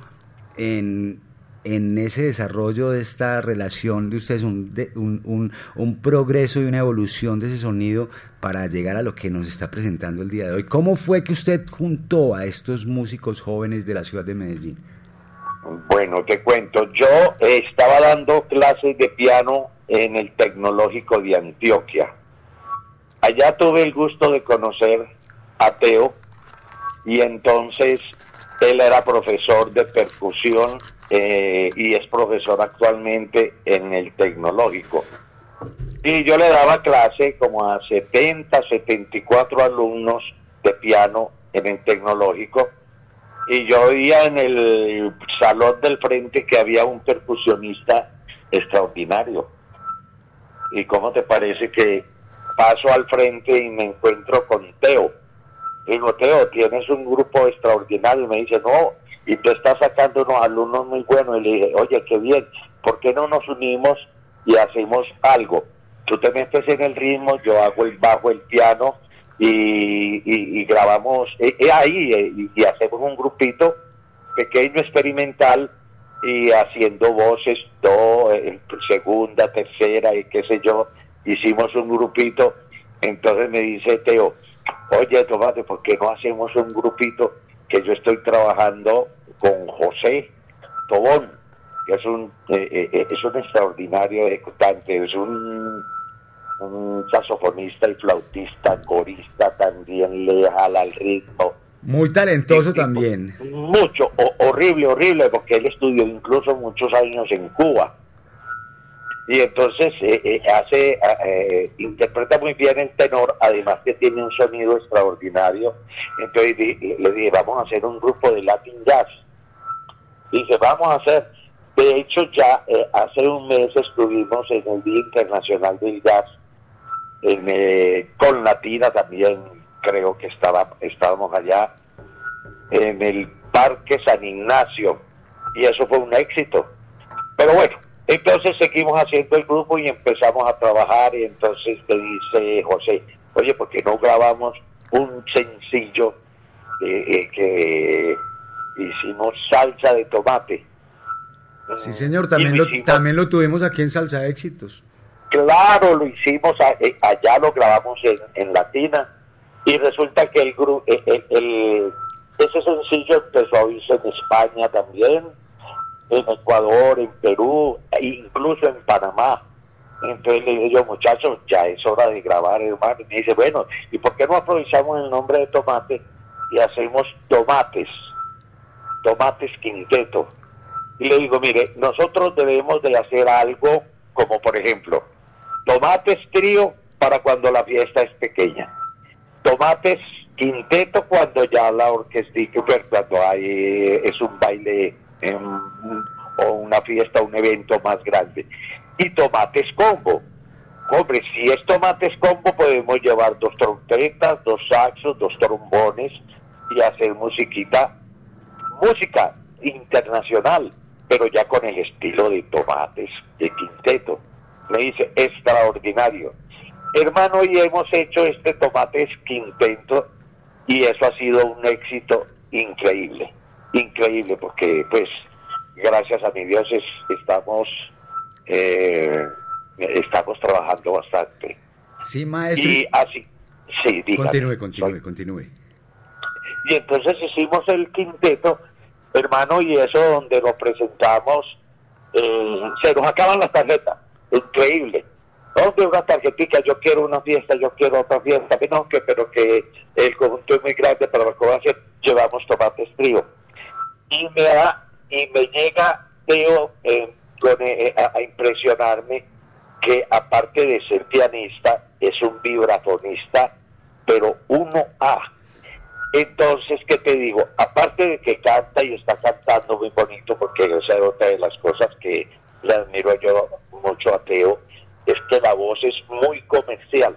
en, en ese desarrollo de esta relación de ustedes un, un, un- un progreso y una evolución de ese sonido para llegar a lo que nos está presentando el día de hoy. ¿Cómo fue que usted juntó a estos músicos jóvenes de la ciudad de Medellín? Bueno, te cuento, yo estaba dando clases de piano en el Tecnológico de Antioquia. Allá tuve el gusto de conocer a Teo y entonces él era profesor de percusión eh, y es profesor actualmente en el Tecnológico. Y yo le daba clase como a 70, 74 alumnos de piano en el Tecnológico y yo veía en el salón del frente que había un percusionista extraordinario. ¿Y cómo te parece que paso al frente y me encuentro con Teo? Digo, Teo, tienes un grupo extraordinario. Y me dice, no, y tú estás sacando unos alumnos muy buenos. Y le dije, oye, qué bien, ¿por qué no nos unimos y hacemos algo? tú te metes en el ritmo, yo hago el bajo, el piano y, y- y grabamos eh, eh, ahí eh, y, hacemos un grupito pequeño experimental y haciendo voces, do, segunda, tercera y qué sé yo, hicimos un grupito, entonces me dice Teo, oye Tomate, ¿por qué no hacemos un grupito que yo estoy trabajando con José Tobón, que es un, eh, eh, eh, es un extraordinario ejecutante, es un, un saxofonista y flautista, corista, también le jala al ritmo, Muy talentoso también. mucho, ho- horrible, horrible, porque él estudió incluso muchos años en Cuba. Y entonces eh, eh, hace, eh, interpreta muy bien el tenor, además que tiene un sonido extraordinario. Entonces le dije, vamos a hacer un grupo de Latin Jazz. Dice, vamos a hacer. De hecho, ya eh, hace un mes estuvimos en el Día Internacional del Jazz, en, con Latina también, creo que estaba, estábamos allá en el Parque San Ignacio y eso fue un éxito. Pero bueno, entonces seguimos haciendo el grupo y empezamos a trabajar y entonces me dice José, oye, ¿por qué no grabamos un sencillo eh, eh, que hicimos salsa de tomate? Sí, señor, también lo, también lo tuvimos aquí en Salsa Éxitos. Claro, lo hicimos a- eh, allá, lo grabamos en, en Latina y resulta que el grupo, ese sencillo empezó a oírse en España también, en Ecuador, en Perú, e incluso en Panamá. Entonces le dije yo, muchachos, ya es hora de grabar, hermano. Y me dice, bueno, ¿y por qué no aprovechamos el nombre de tomate y hacemos tomates? Tomates Quinteto. Y le digo, mire, nosotros debemos de hacer algo como, por ejemplo, tomates trío para cuando la fiesta es pequeña. Tomates quinteto cuando ya la orquestica, pues, cuando hay, es un baile em, o una fiesta, un evento más grande. Y tomates combo. Hombre, si es tomates combo podemos llevar dos trompetas, dos saxos, dos trombones y hacer musiquita, música internacional, pero ya con el estilo de tomates de quinteto. Me dice, extraordinario. Hermano, y hemos hecho este tomates quinteto y eso ha sido un éxito increíble, increíble, porque pues gracias a mi Dios es- estamos, eh, estamos trabajando bastante. Sí, maestro. Y así, sí, dígame. Continúe, continúe, continúe. Y entonces hicimos el quinteto, hermano, y eso donde lo presentamos, eh, se nos acaban las tarjetas, increíble. ¿Dónde una tarjetita? Yo quiero una fiesta, yo quiero otra fiesta. No, que, pero que el conjunto es muy grande para lo que voy a hacer. Llevamos tomates frío. Y me da, y me llega Teo eh, eh, a, a impresionarme que aparte de ser pianista, es un vibrafonista, pero uno A. Entonces, ¿qué te digo? Aparte de que canta y está cantando muy bonito, porque esa es otra de las cosas que le admiro yo mucho a Teo, es que la voz es muy comercial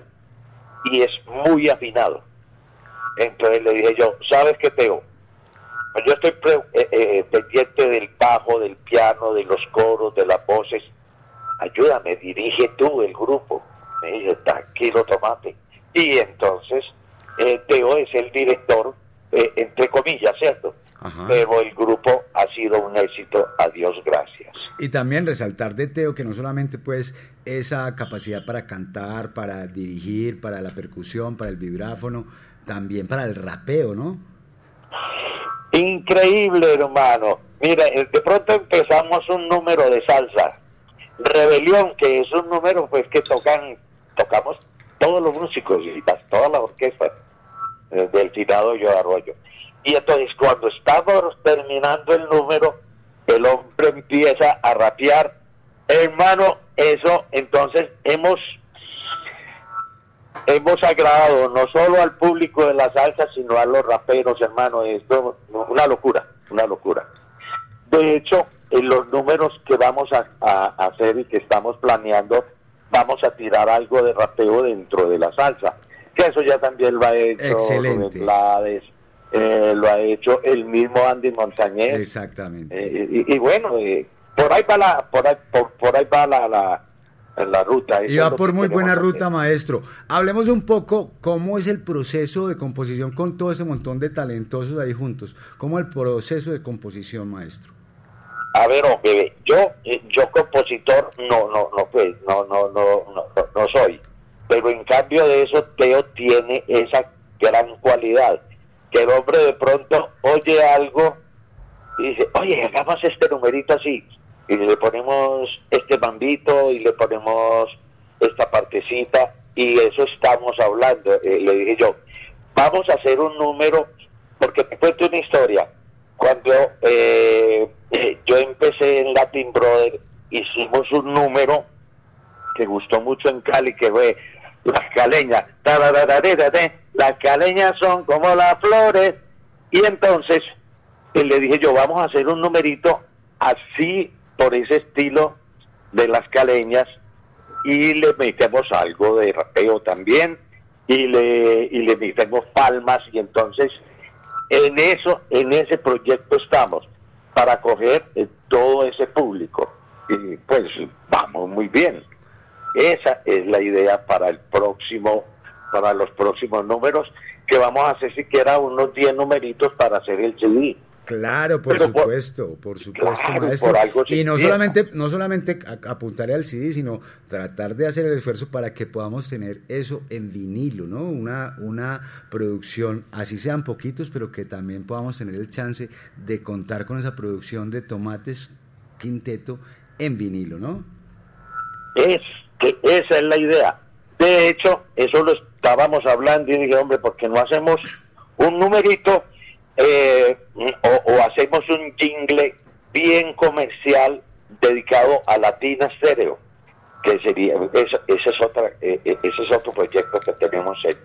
y es muy afinado. Entonces le dije yo, ¿sabes qué, Teo? Pues Yo estoy pre- eh, eh, pendiente del bajo, del piano, de los coros, de las voces. Ayúdame, dirige tú el grupo. Me dice, tranquilo, tomate. Y entonces, eh, Teo es el director, entre comillas, ¿cierto? Pero el grupo ha sido un éxito, a Dios gracias. Y también resaltar de Teo que no solamente pues esa capacidad para cantar, para dirigir, para la percusión, para el vibráfono, también para el rapeo, ¿no? Increíble, hermano. Mira, eh, de pronto empezamos un número de salsa. Rebelión, que es un número pues que tocan, tocamos todos los músicos y todas las orquestas eh, del finado Yo Arroyo. Y entonces cuando estamos terminando el número, el hombre empieza a rapear. Hermano, eso entonces hemos hemos agradado no solo al público de la salsa, sino a los raperos, hermano. Esto una locura, una locura. De hecho, en los números que vamos a, a hacer y que estamos planeando, vamos a tirar algo de rapeo dentro de la salsa. Que eso ya también lo ha hecho Excelente. Blades, eh, lo ha hecho el mismo Andy Montañez. Exactamente. Eh, y, y bueno, eh, por ahí va la, por ahí, por, por ahí va la, la, en la ruta. Y va por muy buena hacer. ruta, maestro. Hablemos un poco cómo es el proceso de composición con todo ese montón de talentosos ahí juntos. ¿Cómo el proceso de composición, maestro? A ver, hombre, yo, eh, yo compositor no, no, no, pues, no, no, no, no, no soy. Pero en cambio de eso, Teo tiene esa gran cualidad. Que el hombre de pronto oye algo y dice, oye, hagamos este numerito así. Y le ponemos este bambito y le ponemos esta partecita. Y eso estamos hablando. Eh, le dije yo, vamos a hacer un número, porque te cuento una historia. Cuando eh, yo empecé en Latin Brother, hicimos un número que gustó mucho en Cali, que fue las caleñas. Las caleñas son como las flores. Y entonces eh, le dije yo, vamos a hacer un numerito así, por ese estilo de las caleñas, y le metemos algo de rapeo también, y le, y le metemos palmas, y entonces en eso, en ese proyecto estamos, para coger eh, todo ese público. Y pues vamos muy bien. Esa es la idea para el próximo, para los próximos números, que vamos a hacer siquiera unos 10 numeritos para hacer el CD. Claro, por Pero supuesto, por supuesto, Claro, maestro. por y no solamente, no solamente a- apuntaré al CD, sino tratar de hacer el esfuerzo para que podamos tener eso en vinilo, ¿no? Una, una producción, así sean poquitos, pero que también podamos tener el chance de contar con esa producción de tomates quinteto en vinilo, ¿no? Es que esa es la idea. De hecho, eso lo estábamos hablando y dije, hombre, ¿por qué no hacemos un numerito eh, o, hacemos un jingle bien comercial dedicado a Latina Stereo? Que sería, ese, es otra, eh, eh, ese es otro proyecto que tenemos en,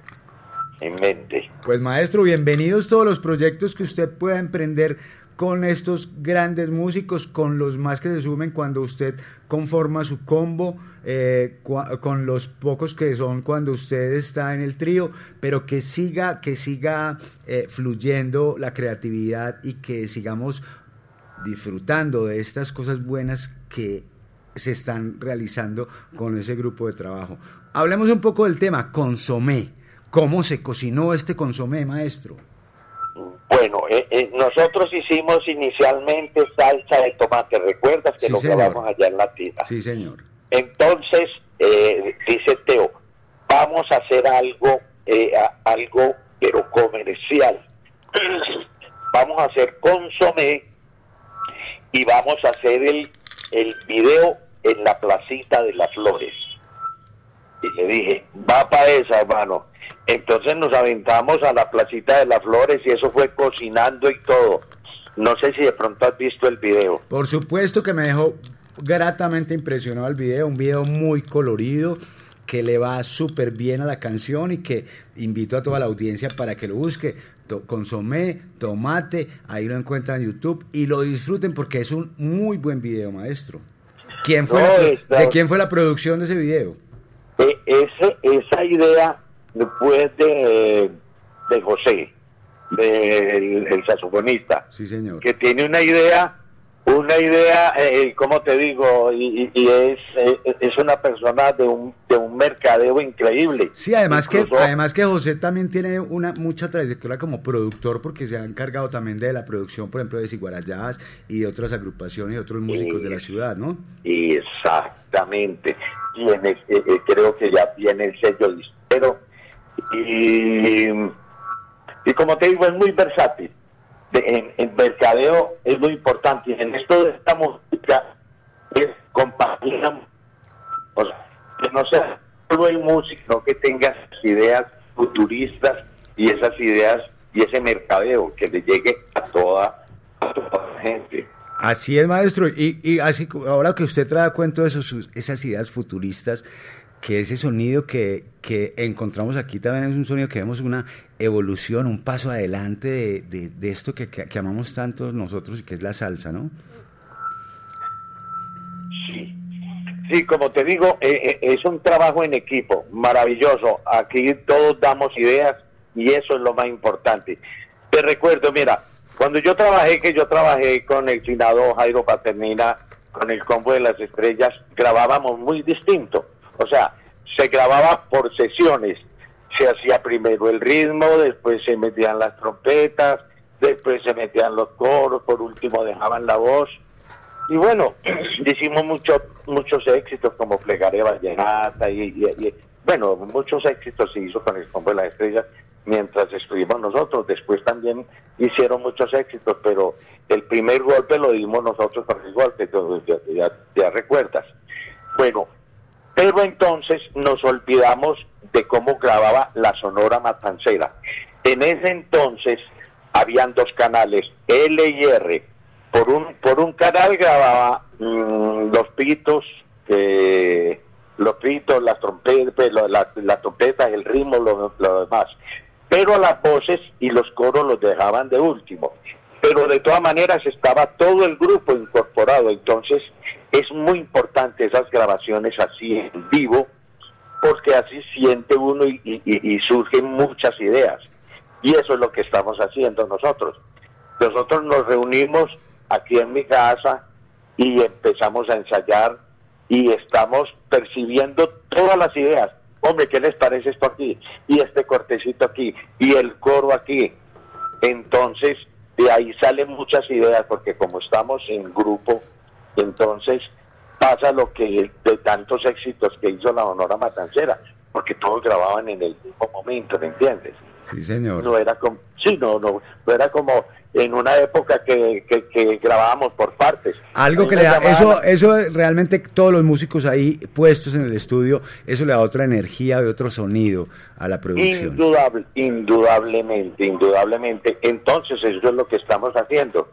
en mente. Pues maestro, bienvenidos todos los proyectos que usted pueda emprender con estos grandes músicos, con los más que se sumen cuando usted conforma su combo, eh, con los pocos que son cuando usted está en el trío, pero que siga, que siga eh, fluyendo la creatividad y que sigamos disfrutando de estas cosas buenas que se están realizando con ese grupo de trabajo. Hablemos un poco del tema, consomé. ¿Cómo se cocinó este consomé, maestro? Bueno, eh, eh, nosotros hicimos inicialmente salsa de tomate, ¿recuerdas que Sí, lo señor. grabamos allá en Latina? Sí, señor. Entonces, eh, dice Teo, vamos a hacer algo, eh, algo pero comercial. vamos a hacer consomé y vamos a hacer el, el video en la placita de las flores. Y le dije, va para esa, hermano. Entonces nos aventamos a la placita de las flores y eso fue cocinando y todo. No sé si de pronto has visto el video. Por supuesto que me dejó gratamente impresionado el video, un video muy colorido que le va súper bien a la canción y que invito a toda la audiencia para que lo busque. To- Consomé, tomate, ahí lo encuentran en YouTube y lo disfruten porque es un muy buen video, maestro. ¿Quién fue No, ¿De quién fue la producción de ese video? E- ese, esa idea fue de, de José, del el saxofonista, Sí, señor. que tiene una idea, una idea, eh, ¿cómo te digo? Y, y- es, eh, es una persona de un, de un mercadeo increíble. Sí, además que, además que José también tiene una mucha trayectoria como productor porque se ha encargado también de la producción, por ejemplo, de Ciguarayás y de otras agrupaciones y otros músicos de la ciudad, ¿no? Exactamente. Tiene, eh, eh, creo que ya tiene el sello dispero. Y, y como te digo, es muy versátil. De- en, en mercadeo es muy importante. En esto de esta música es compartir, o sea, que no sea solo el músico, sino que tengas ideas futuristas y esas ideas y ese mercadeo que le llegue a toda, a toda la gente. Así es, maestro. Y, y así ahora que usted trae cuento de sus- esas ideas futuristas, que ese sonido que, que encontramos aquí también es un sonido que vemos una evolución, un paso adelante de, de- esto que, que- amamos tanto nosotros y que es la salsa, ¿no? Sí, como te digo, eh, eh, es un trabajo en equipo, maravilloso. Aquí todos damos ideas y eso es lo más importante. Te recuerdo, mira, cuando yo trabajé, que yo trabajé con el finado Jairo Paternina con el combo de las estrellas grabábamos muy distinto. O sea, se grababa por sesiones. Se hacía primero el ritmo, después se metían las trompetas, después se metían los coros, por último dejaban la voz. Y bueno, hicimos mucho, muchos éxitos como Plegaré Vallenata y, y- bueno, muchos éxitos se hizo con el combo de las estrellas mientras estuvimos nosotros. Después también hicieron muchos éxitos, pero el primer golpe lo dimos nosotros con el golpe, ya, ya- ya recuerdas. Bueno, pero entonces nos olvidamos de cómo grababa la Sonora Matancera. En ese entonces habían dos canales, L y R. Por un, por un canal grababa mm, los pitos, los pitos, las trompetas, lo- la, la trompeta, el ritmo, lo, lo demás. Pero las voces y los coros los dejaban de último. Pero de todas maneras estaba todo el grupo incorporado. Entonces es muy importante esas grabaciones así en vivo, porque así siente uno y, y- surgen muchas ideas. Y eso es lo que estamos haciendo nosotros. Nosotros nos reunimos aquí en mi casa y empezamos a ensayar y estamos percibiendo todas las ideas. Hombre, ¿qué les parece esto aquí? Y este cortecito aquí, y el coro aquí. Entonces, de ahí salen muchas ideas, porque como estamos en grupo, entonces pasa lo que de tantos éxitos que hizo la Honora Matancera, porque todos grababan en el mismo momento, ¿me entiendes? Sí, señor. No era como, sí, no, no, no era como en una época que, que, que grabábamos por partes. Algo que le da, eso, eso realmente todos los músicos ahí puestos en el estudio, eso le da otra energía y otro sonido a la producción. Indudable, indudablemente, indudablemente. Entonces, eso es lo que estamos haciendo.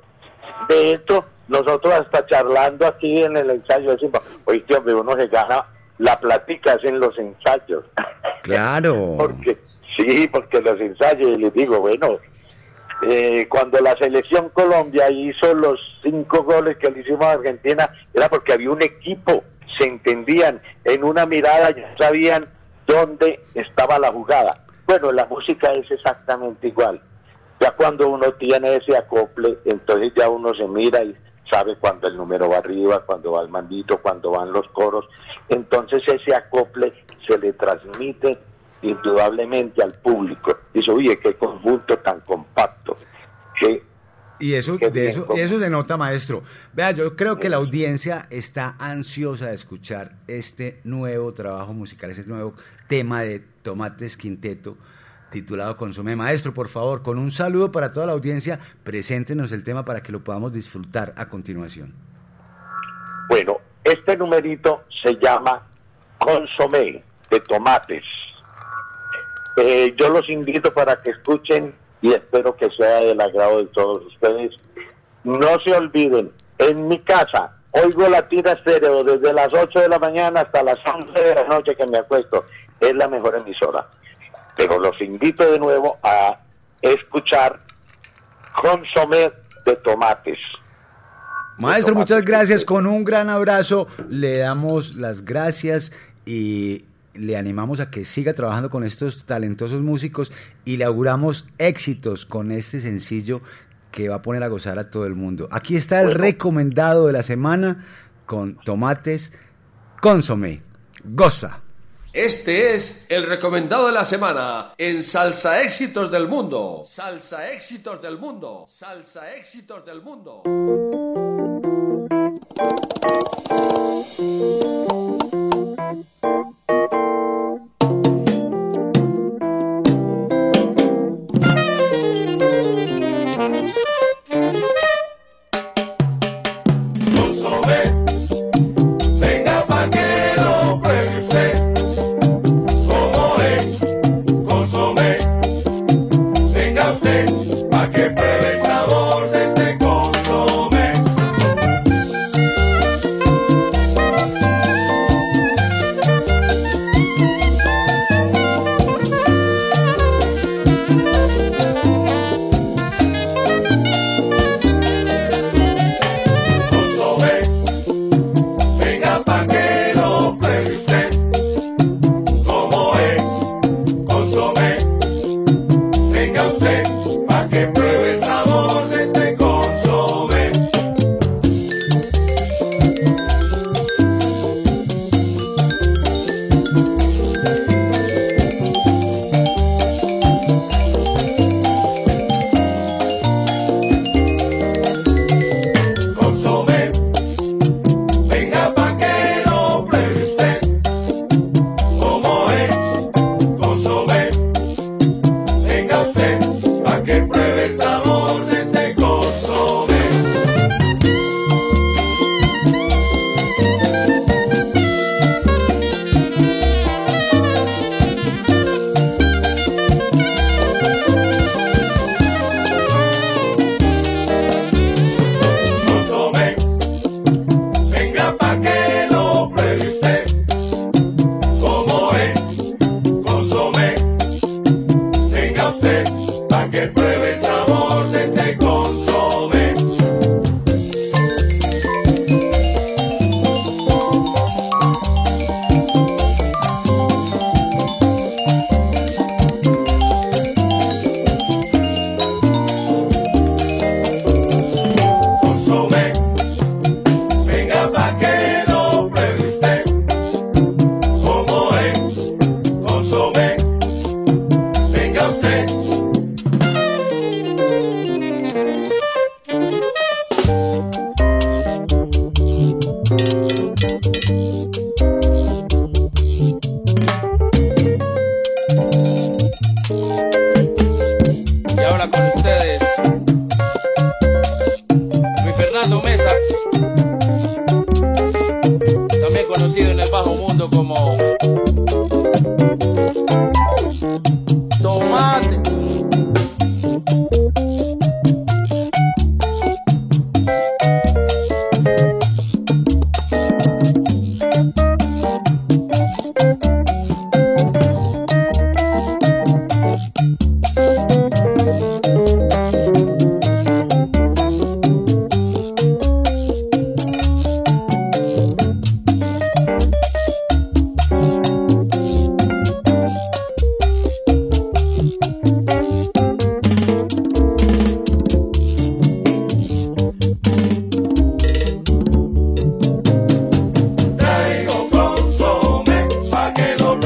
De hecho, nosotros hasta charlando aquí en el ensayo decimos, oye, hombre, uno se gana la plática es en los ensayos. Claro. porque Sí, porque los ensayos, y les digo, bueno, eh, cuando la selección Colombia hizo los cinco goles que le hicimos a Argentina, era porque había un equipo, se entendían, en una mirada ya sabían dónde estaba la jugada. Bueno, la música es exactamente igual. Ya cuando uno tiene ese acople, entonces ya uno se mira y sabe cuando el número va arriba, cuando va el mandito, cuando van los coros. Entonces ese acople se le transmite indudablemente al público. Dice, oye, qué conjunto tan compacto. Que Y eso, de eso, eso se nota, maestro. Vea, yo creo que la audiencia está ansiosa de escuchar este nuevo trabajo musical, ese nuevo tema de Tomates Quinteto titulado Consume. Maestro, por favor, con un saludo para toda la audiencia, preséntenos el tema para que lo podamos disfrutar a continuación. Bueno, este numerito se llama Consomé de tomates. Eh, yo los invito para que escuchen y espero que sea del agrado de todos ustedes. No se olviden, en mi casa oigo la tira estéreo desde las 8 de la mañana hasta las 11 de la noche que me acuesto. Es la mejor emisora. Pero los invito de nuevo a escuchar Consomé de tomates. Maestro, muchas gracias. Con un gran abrazo le damos las gracias y le animamos a que siga trabajando con estos talentosos músicos y le auguramos éxitos con este sencillo que va a poner a gozar a todo el mundo. Aquí está el recomendado de la semana con tomates consomé. Goza. Este es el recomendado de la semana en Salsa Éxitos del Mundo. Salsa Éxitos del Mundo. Salsa Éxitos del Mundo.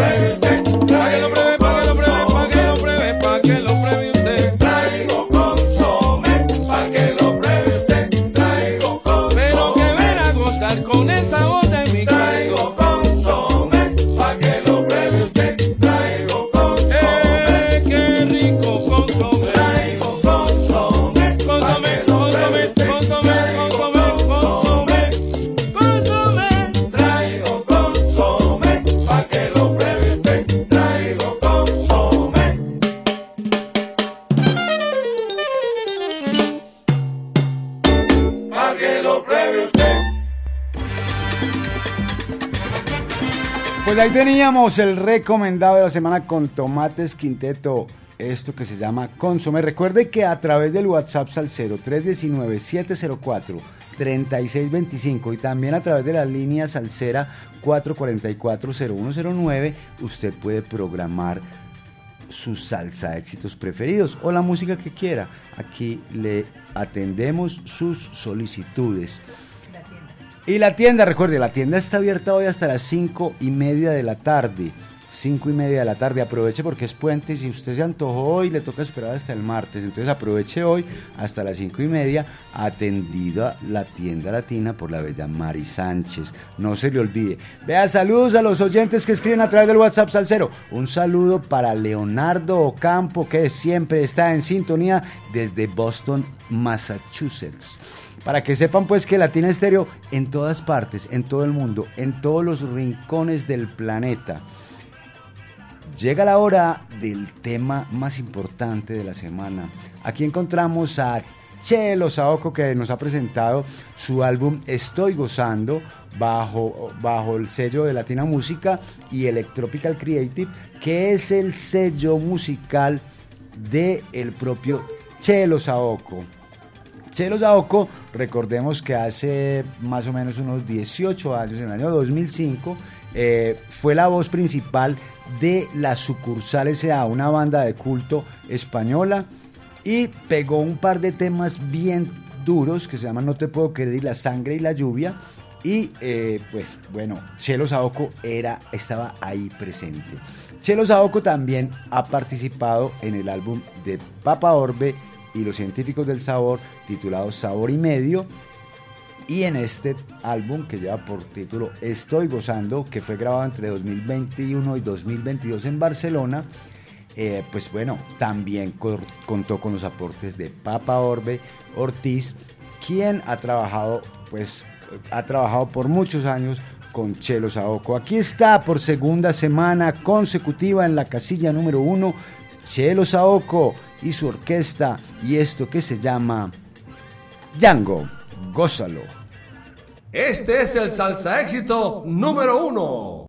Where is teníamos el recomendado de la semana con tomates quinteto. Esto que se llama Consome. Recuerde que a través del WhatsApp Salcero 319-704-3625 y también a través de la línea Salcera 444-0109 usted puede programar su salsa éxitos preferidos o la música que quiera. Aquí le atendemos sus solicitudes. Y la tienda, recuerde, la tienda está abierta hoy hasta las 5 y media de la tarde. 5 y media de la tarde, aproveche porque es puente y si usted se antojó hoy le toca esperar hasta el martes. Entonces aproveche hoy hasta las 5 y media, atendida la tienda latina por la bella Mari Sánchez. No se le olvide. Vea, saludos a los oyentes que escriben a través del WhatsApp Salcero. Un saludo para Leonardo Ocampo que siempre está en sintonía desde Boston, Massachusetts. Para que sepan pues que Latina Estéreo en todas partes, en todo el mundo, en todos los rincones del planeta. Llega la hora del tema más importante de la semana. Aquí encontramos a Chelo Saoko que nos ha presentado su álbum Estoy Gozando bajo, bajo el sello de Latina Música y Electropical Creative, que es el sello musical del el propio Chelo Saoko. Chelo Saoko, recordemos que hace más o menos unos 18 años, en el año 2005, eh, fue la voz principal de la sucursal S.A., una banda de culto española, y pegó un par de temas bien duros que se llaman No te puedo querer y La sangre y la lluvia. Y eh, pues bueno, Chelo Saoko era, estaba ahí presente. Chelo Saoko también ha participado en el álbum de Papa Orbe y los científicos del sabor titulado Sabor y Medio. Y en este álbum que lleva por título Estoy gozando, que fue grabado entre 2021 y 2022 en Barcelona, eh, pues bueno, también co- contó con los aportes de Papa Orbe Ortiz, quien ha trabajado, pues, ha trabajado por muchos años con Chelo Saoko. Aquí está por segunda semana consecutiva en la casilla número uno, Chelo Saoko y su orquesta y esto que se llama Django. Gózalo. Este es el salsa éxito número uno.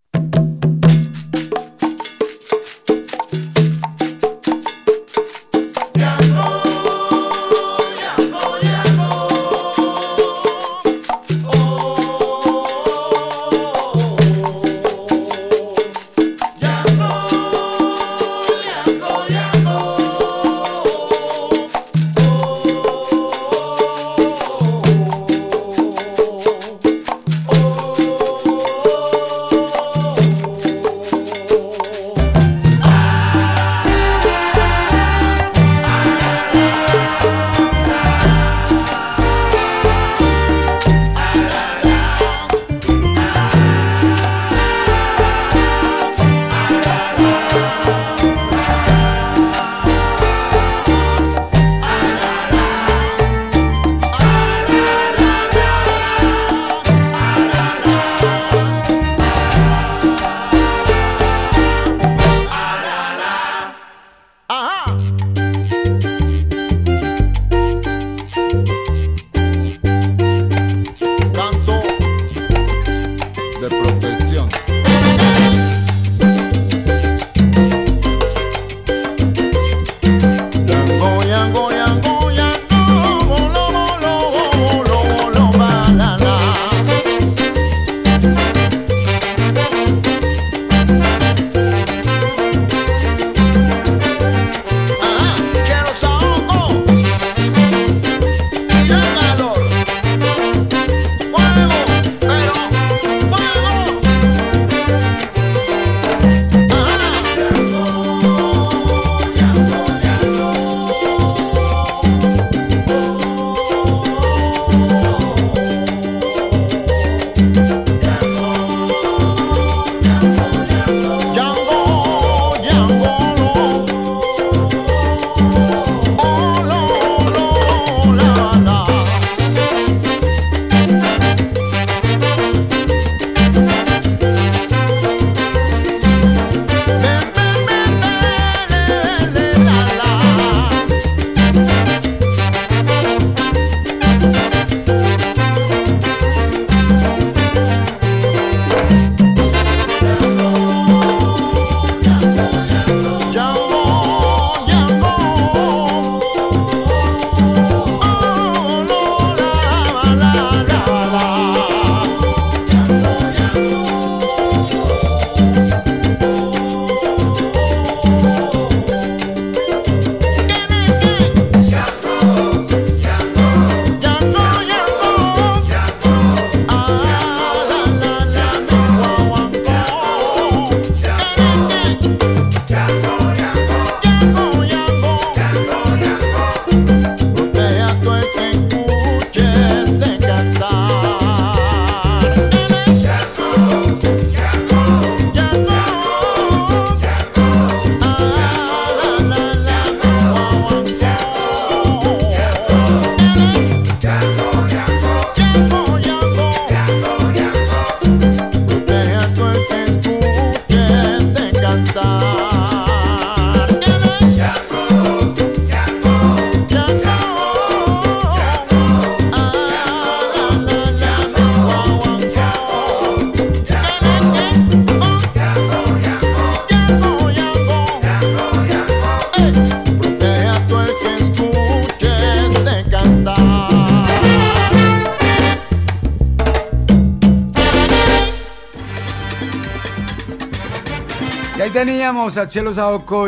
A Chelo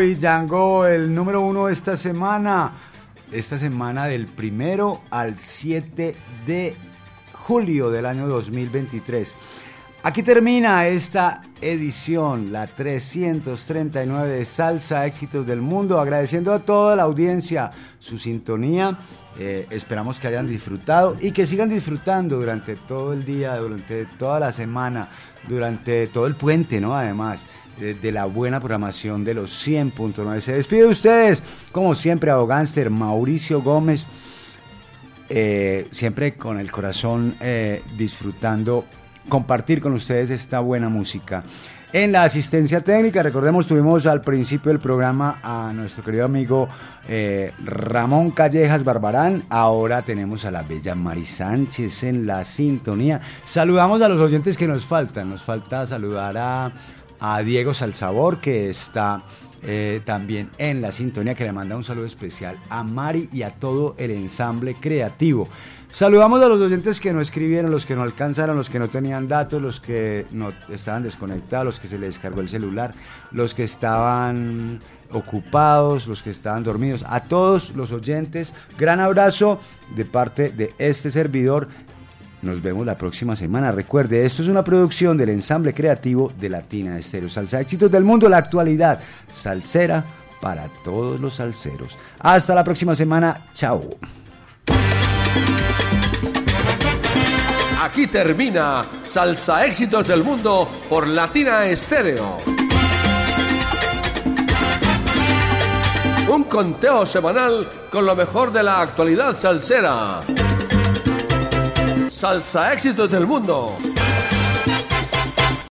y Django, el número uno esta semana. Esta semana del primero al 7 de julio del año 2023. Aquí termina esta edición, la 339 de Salsa Éxitos del Mundo, agradeciendo a toda la audiencia su sintonía. Eh, esperamos que hayan disfrutado y que sigan disfrutando durante todo el día, durante toda la semana, durante todo el puente, ¿no? Además de, la buena programación de los 100.9. Se despide de ustedes, como siempre, Abogánster Mauricio Gómez, eh, siempre con el corazón eh, disfrutando compartir con ustedes esta buena música. En la asistencia técnica, recordemos, tuvimos al principio del programa a nuestro querido amigo eh, Ramón Callejas Barbarán. Ahora tenemos a la bella Mari Sánchez en la sintonía. Saludamos a los oyentes que nos faltan. Nos falta saludar a, a Diego Salsabor, que está eh, también en la sintonía, que le manda un saludo especial a Mari y a todo el ensamble creativo. Saludamos a los oyentes que no escribieron, los que no alcanzaron, los que no tenían datos, los que no estaban desconectados, los que se les descargó el celular, los que estaban ocupados, los que estaban dormidos. A todos los oyentes, gran abrazo de parte de este servidor. Nos vemos la próxima semana. Recuerde, esto es una producción del ensamble creativo de Latina Estéreo. Salsa éxitos del mundo, la actualidad. Salsera para todos los salseros. Hasta la próxima semana. Chao. Aquí termina Salsa Éxitos del Mundo por Latina Estéreo. Un conteo semanal con lo mejor de la actualidad salsera. Salsa Éxitos del Mundo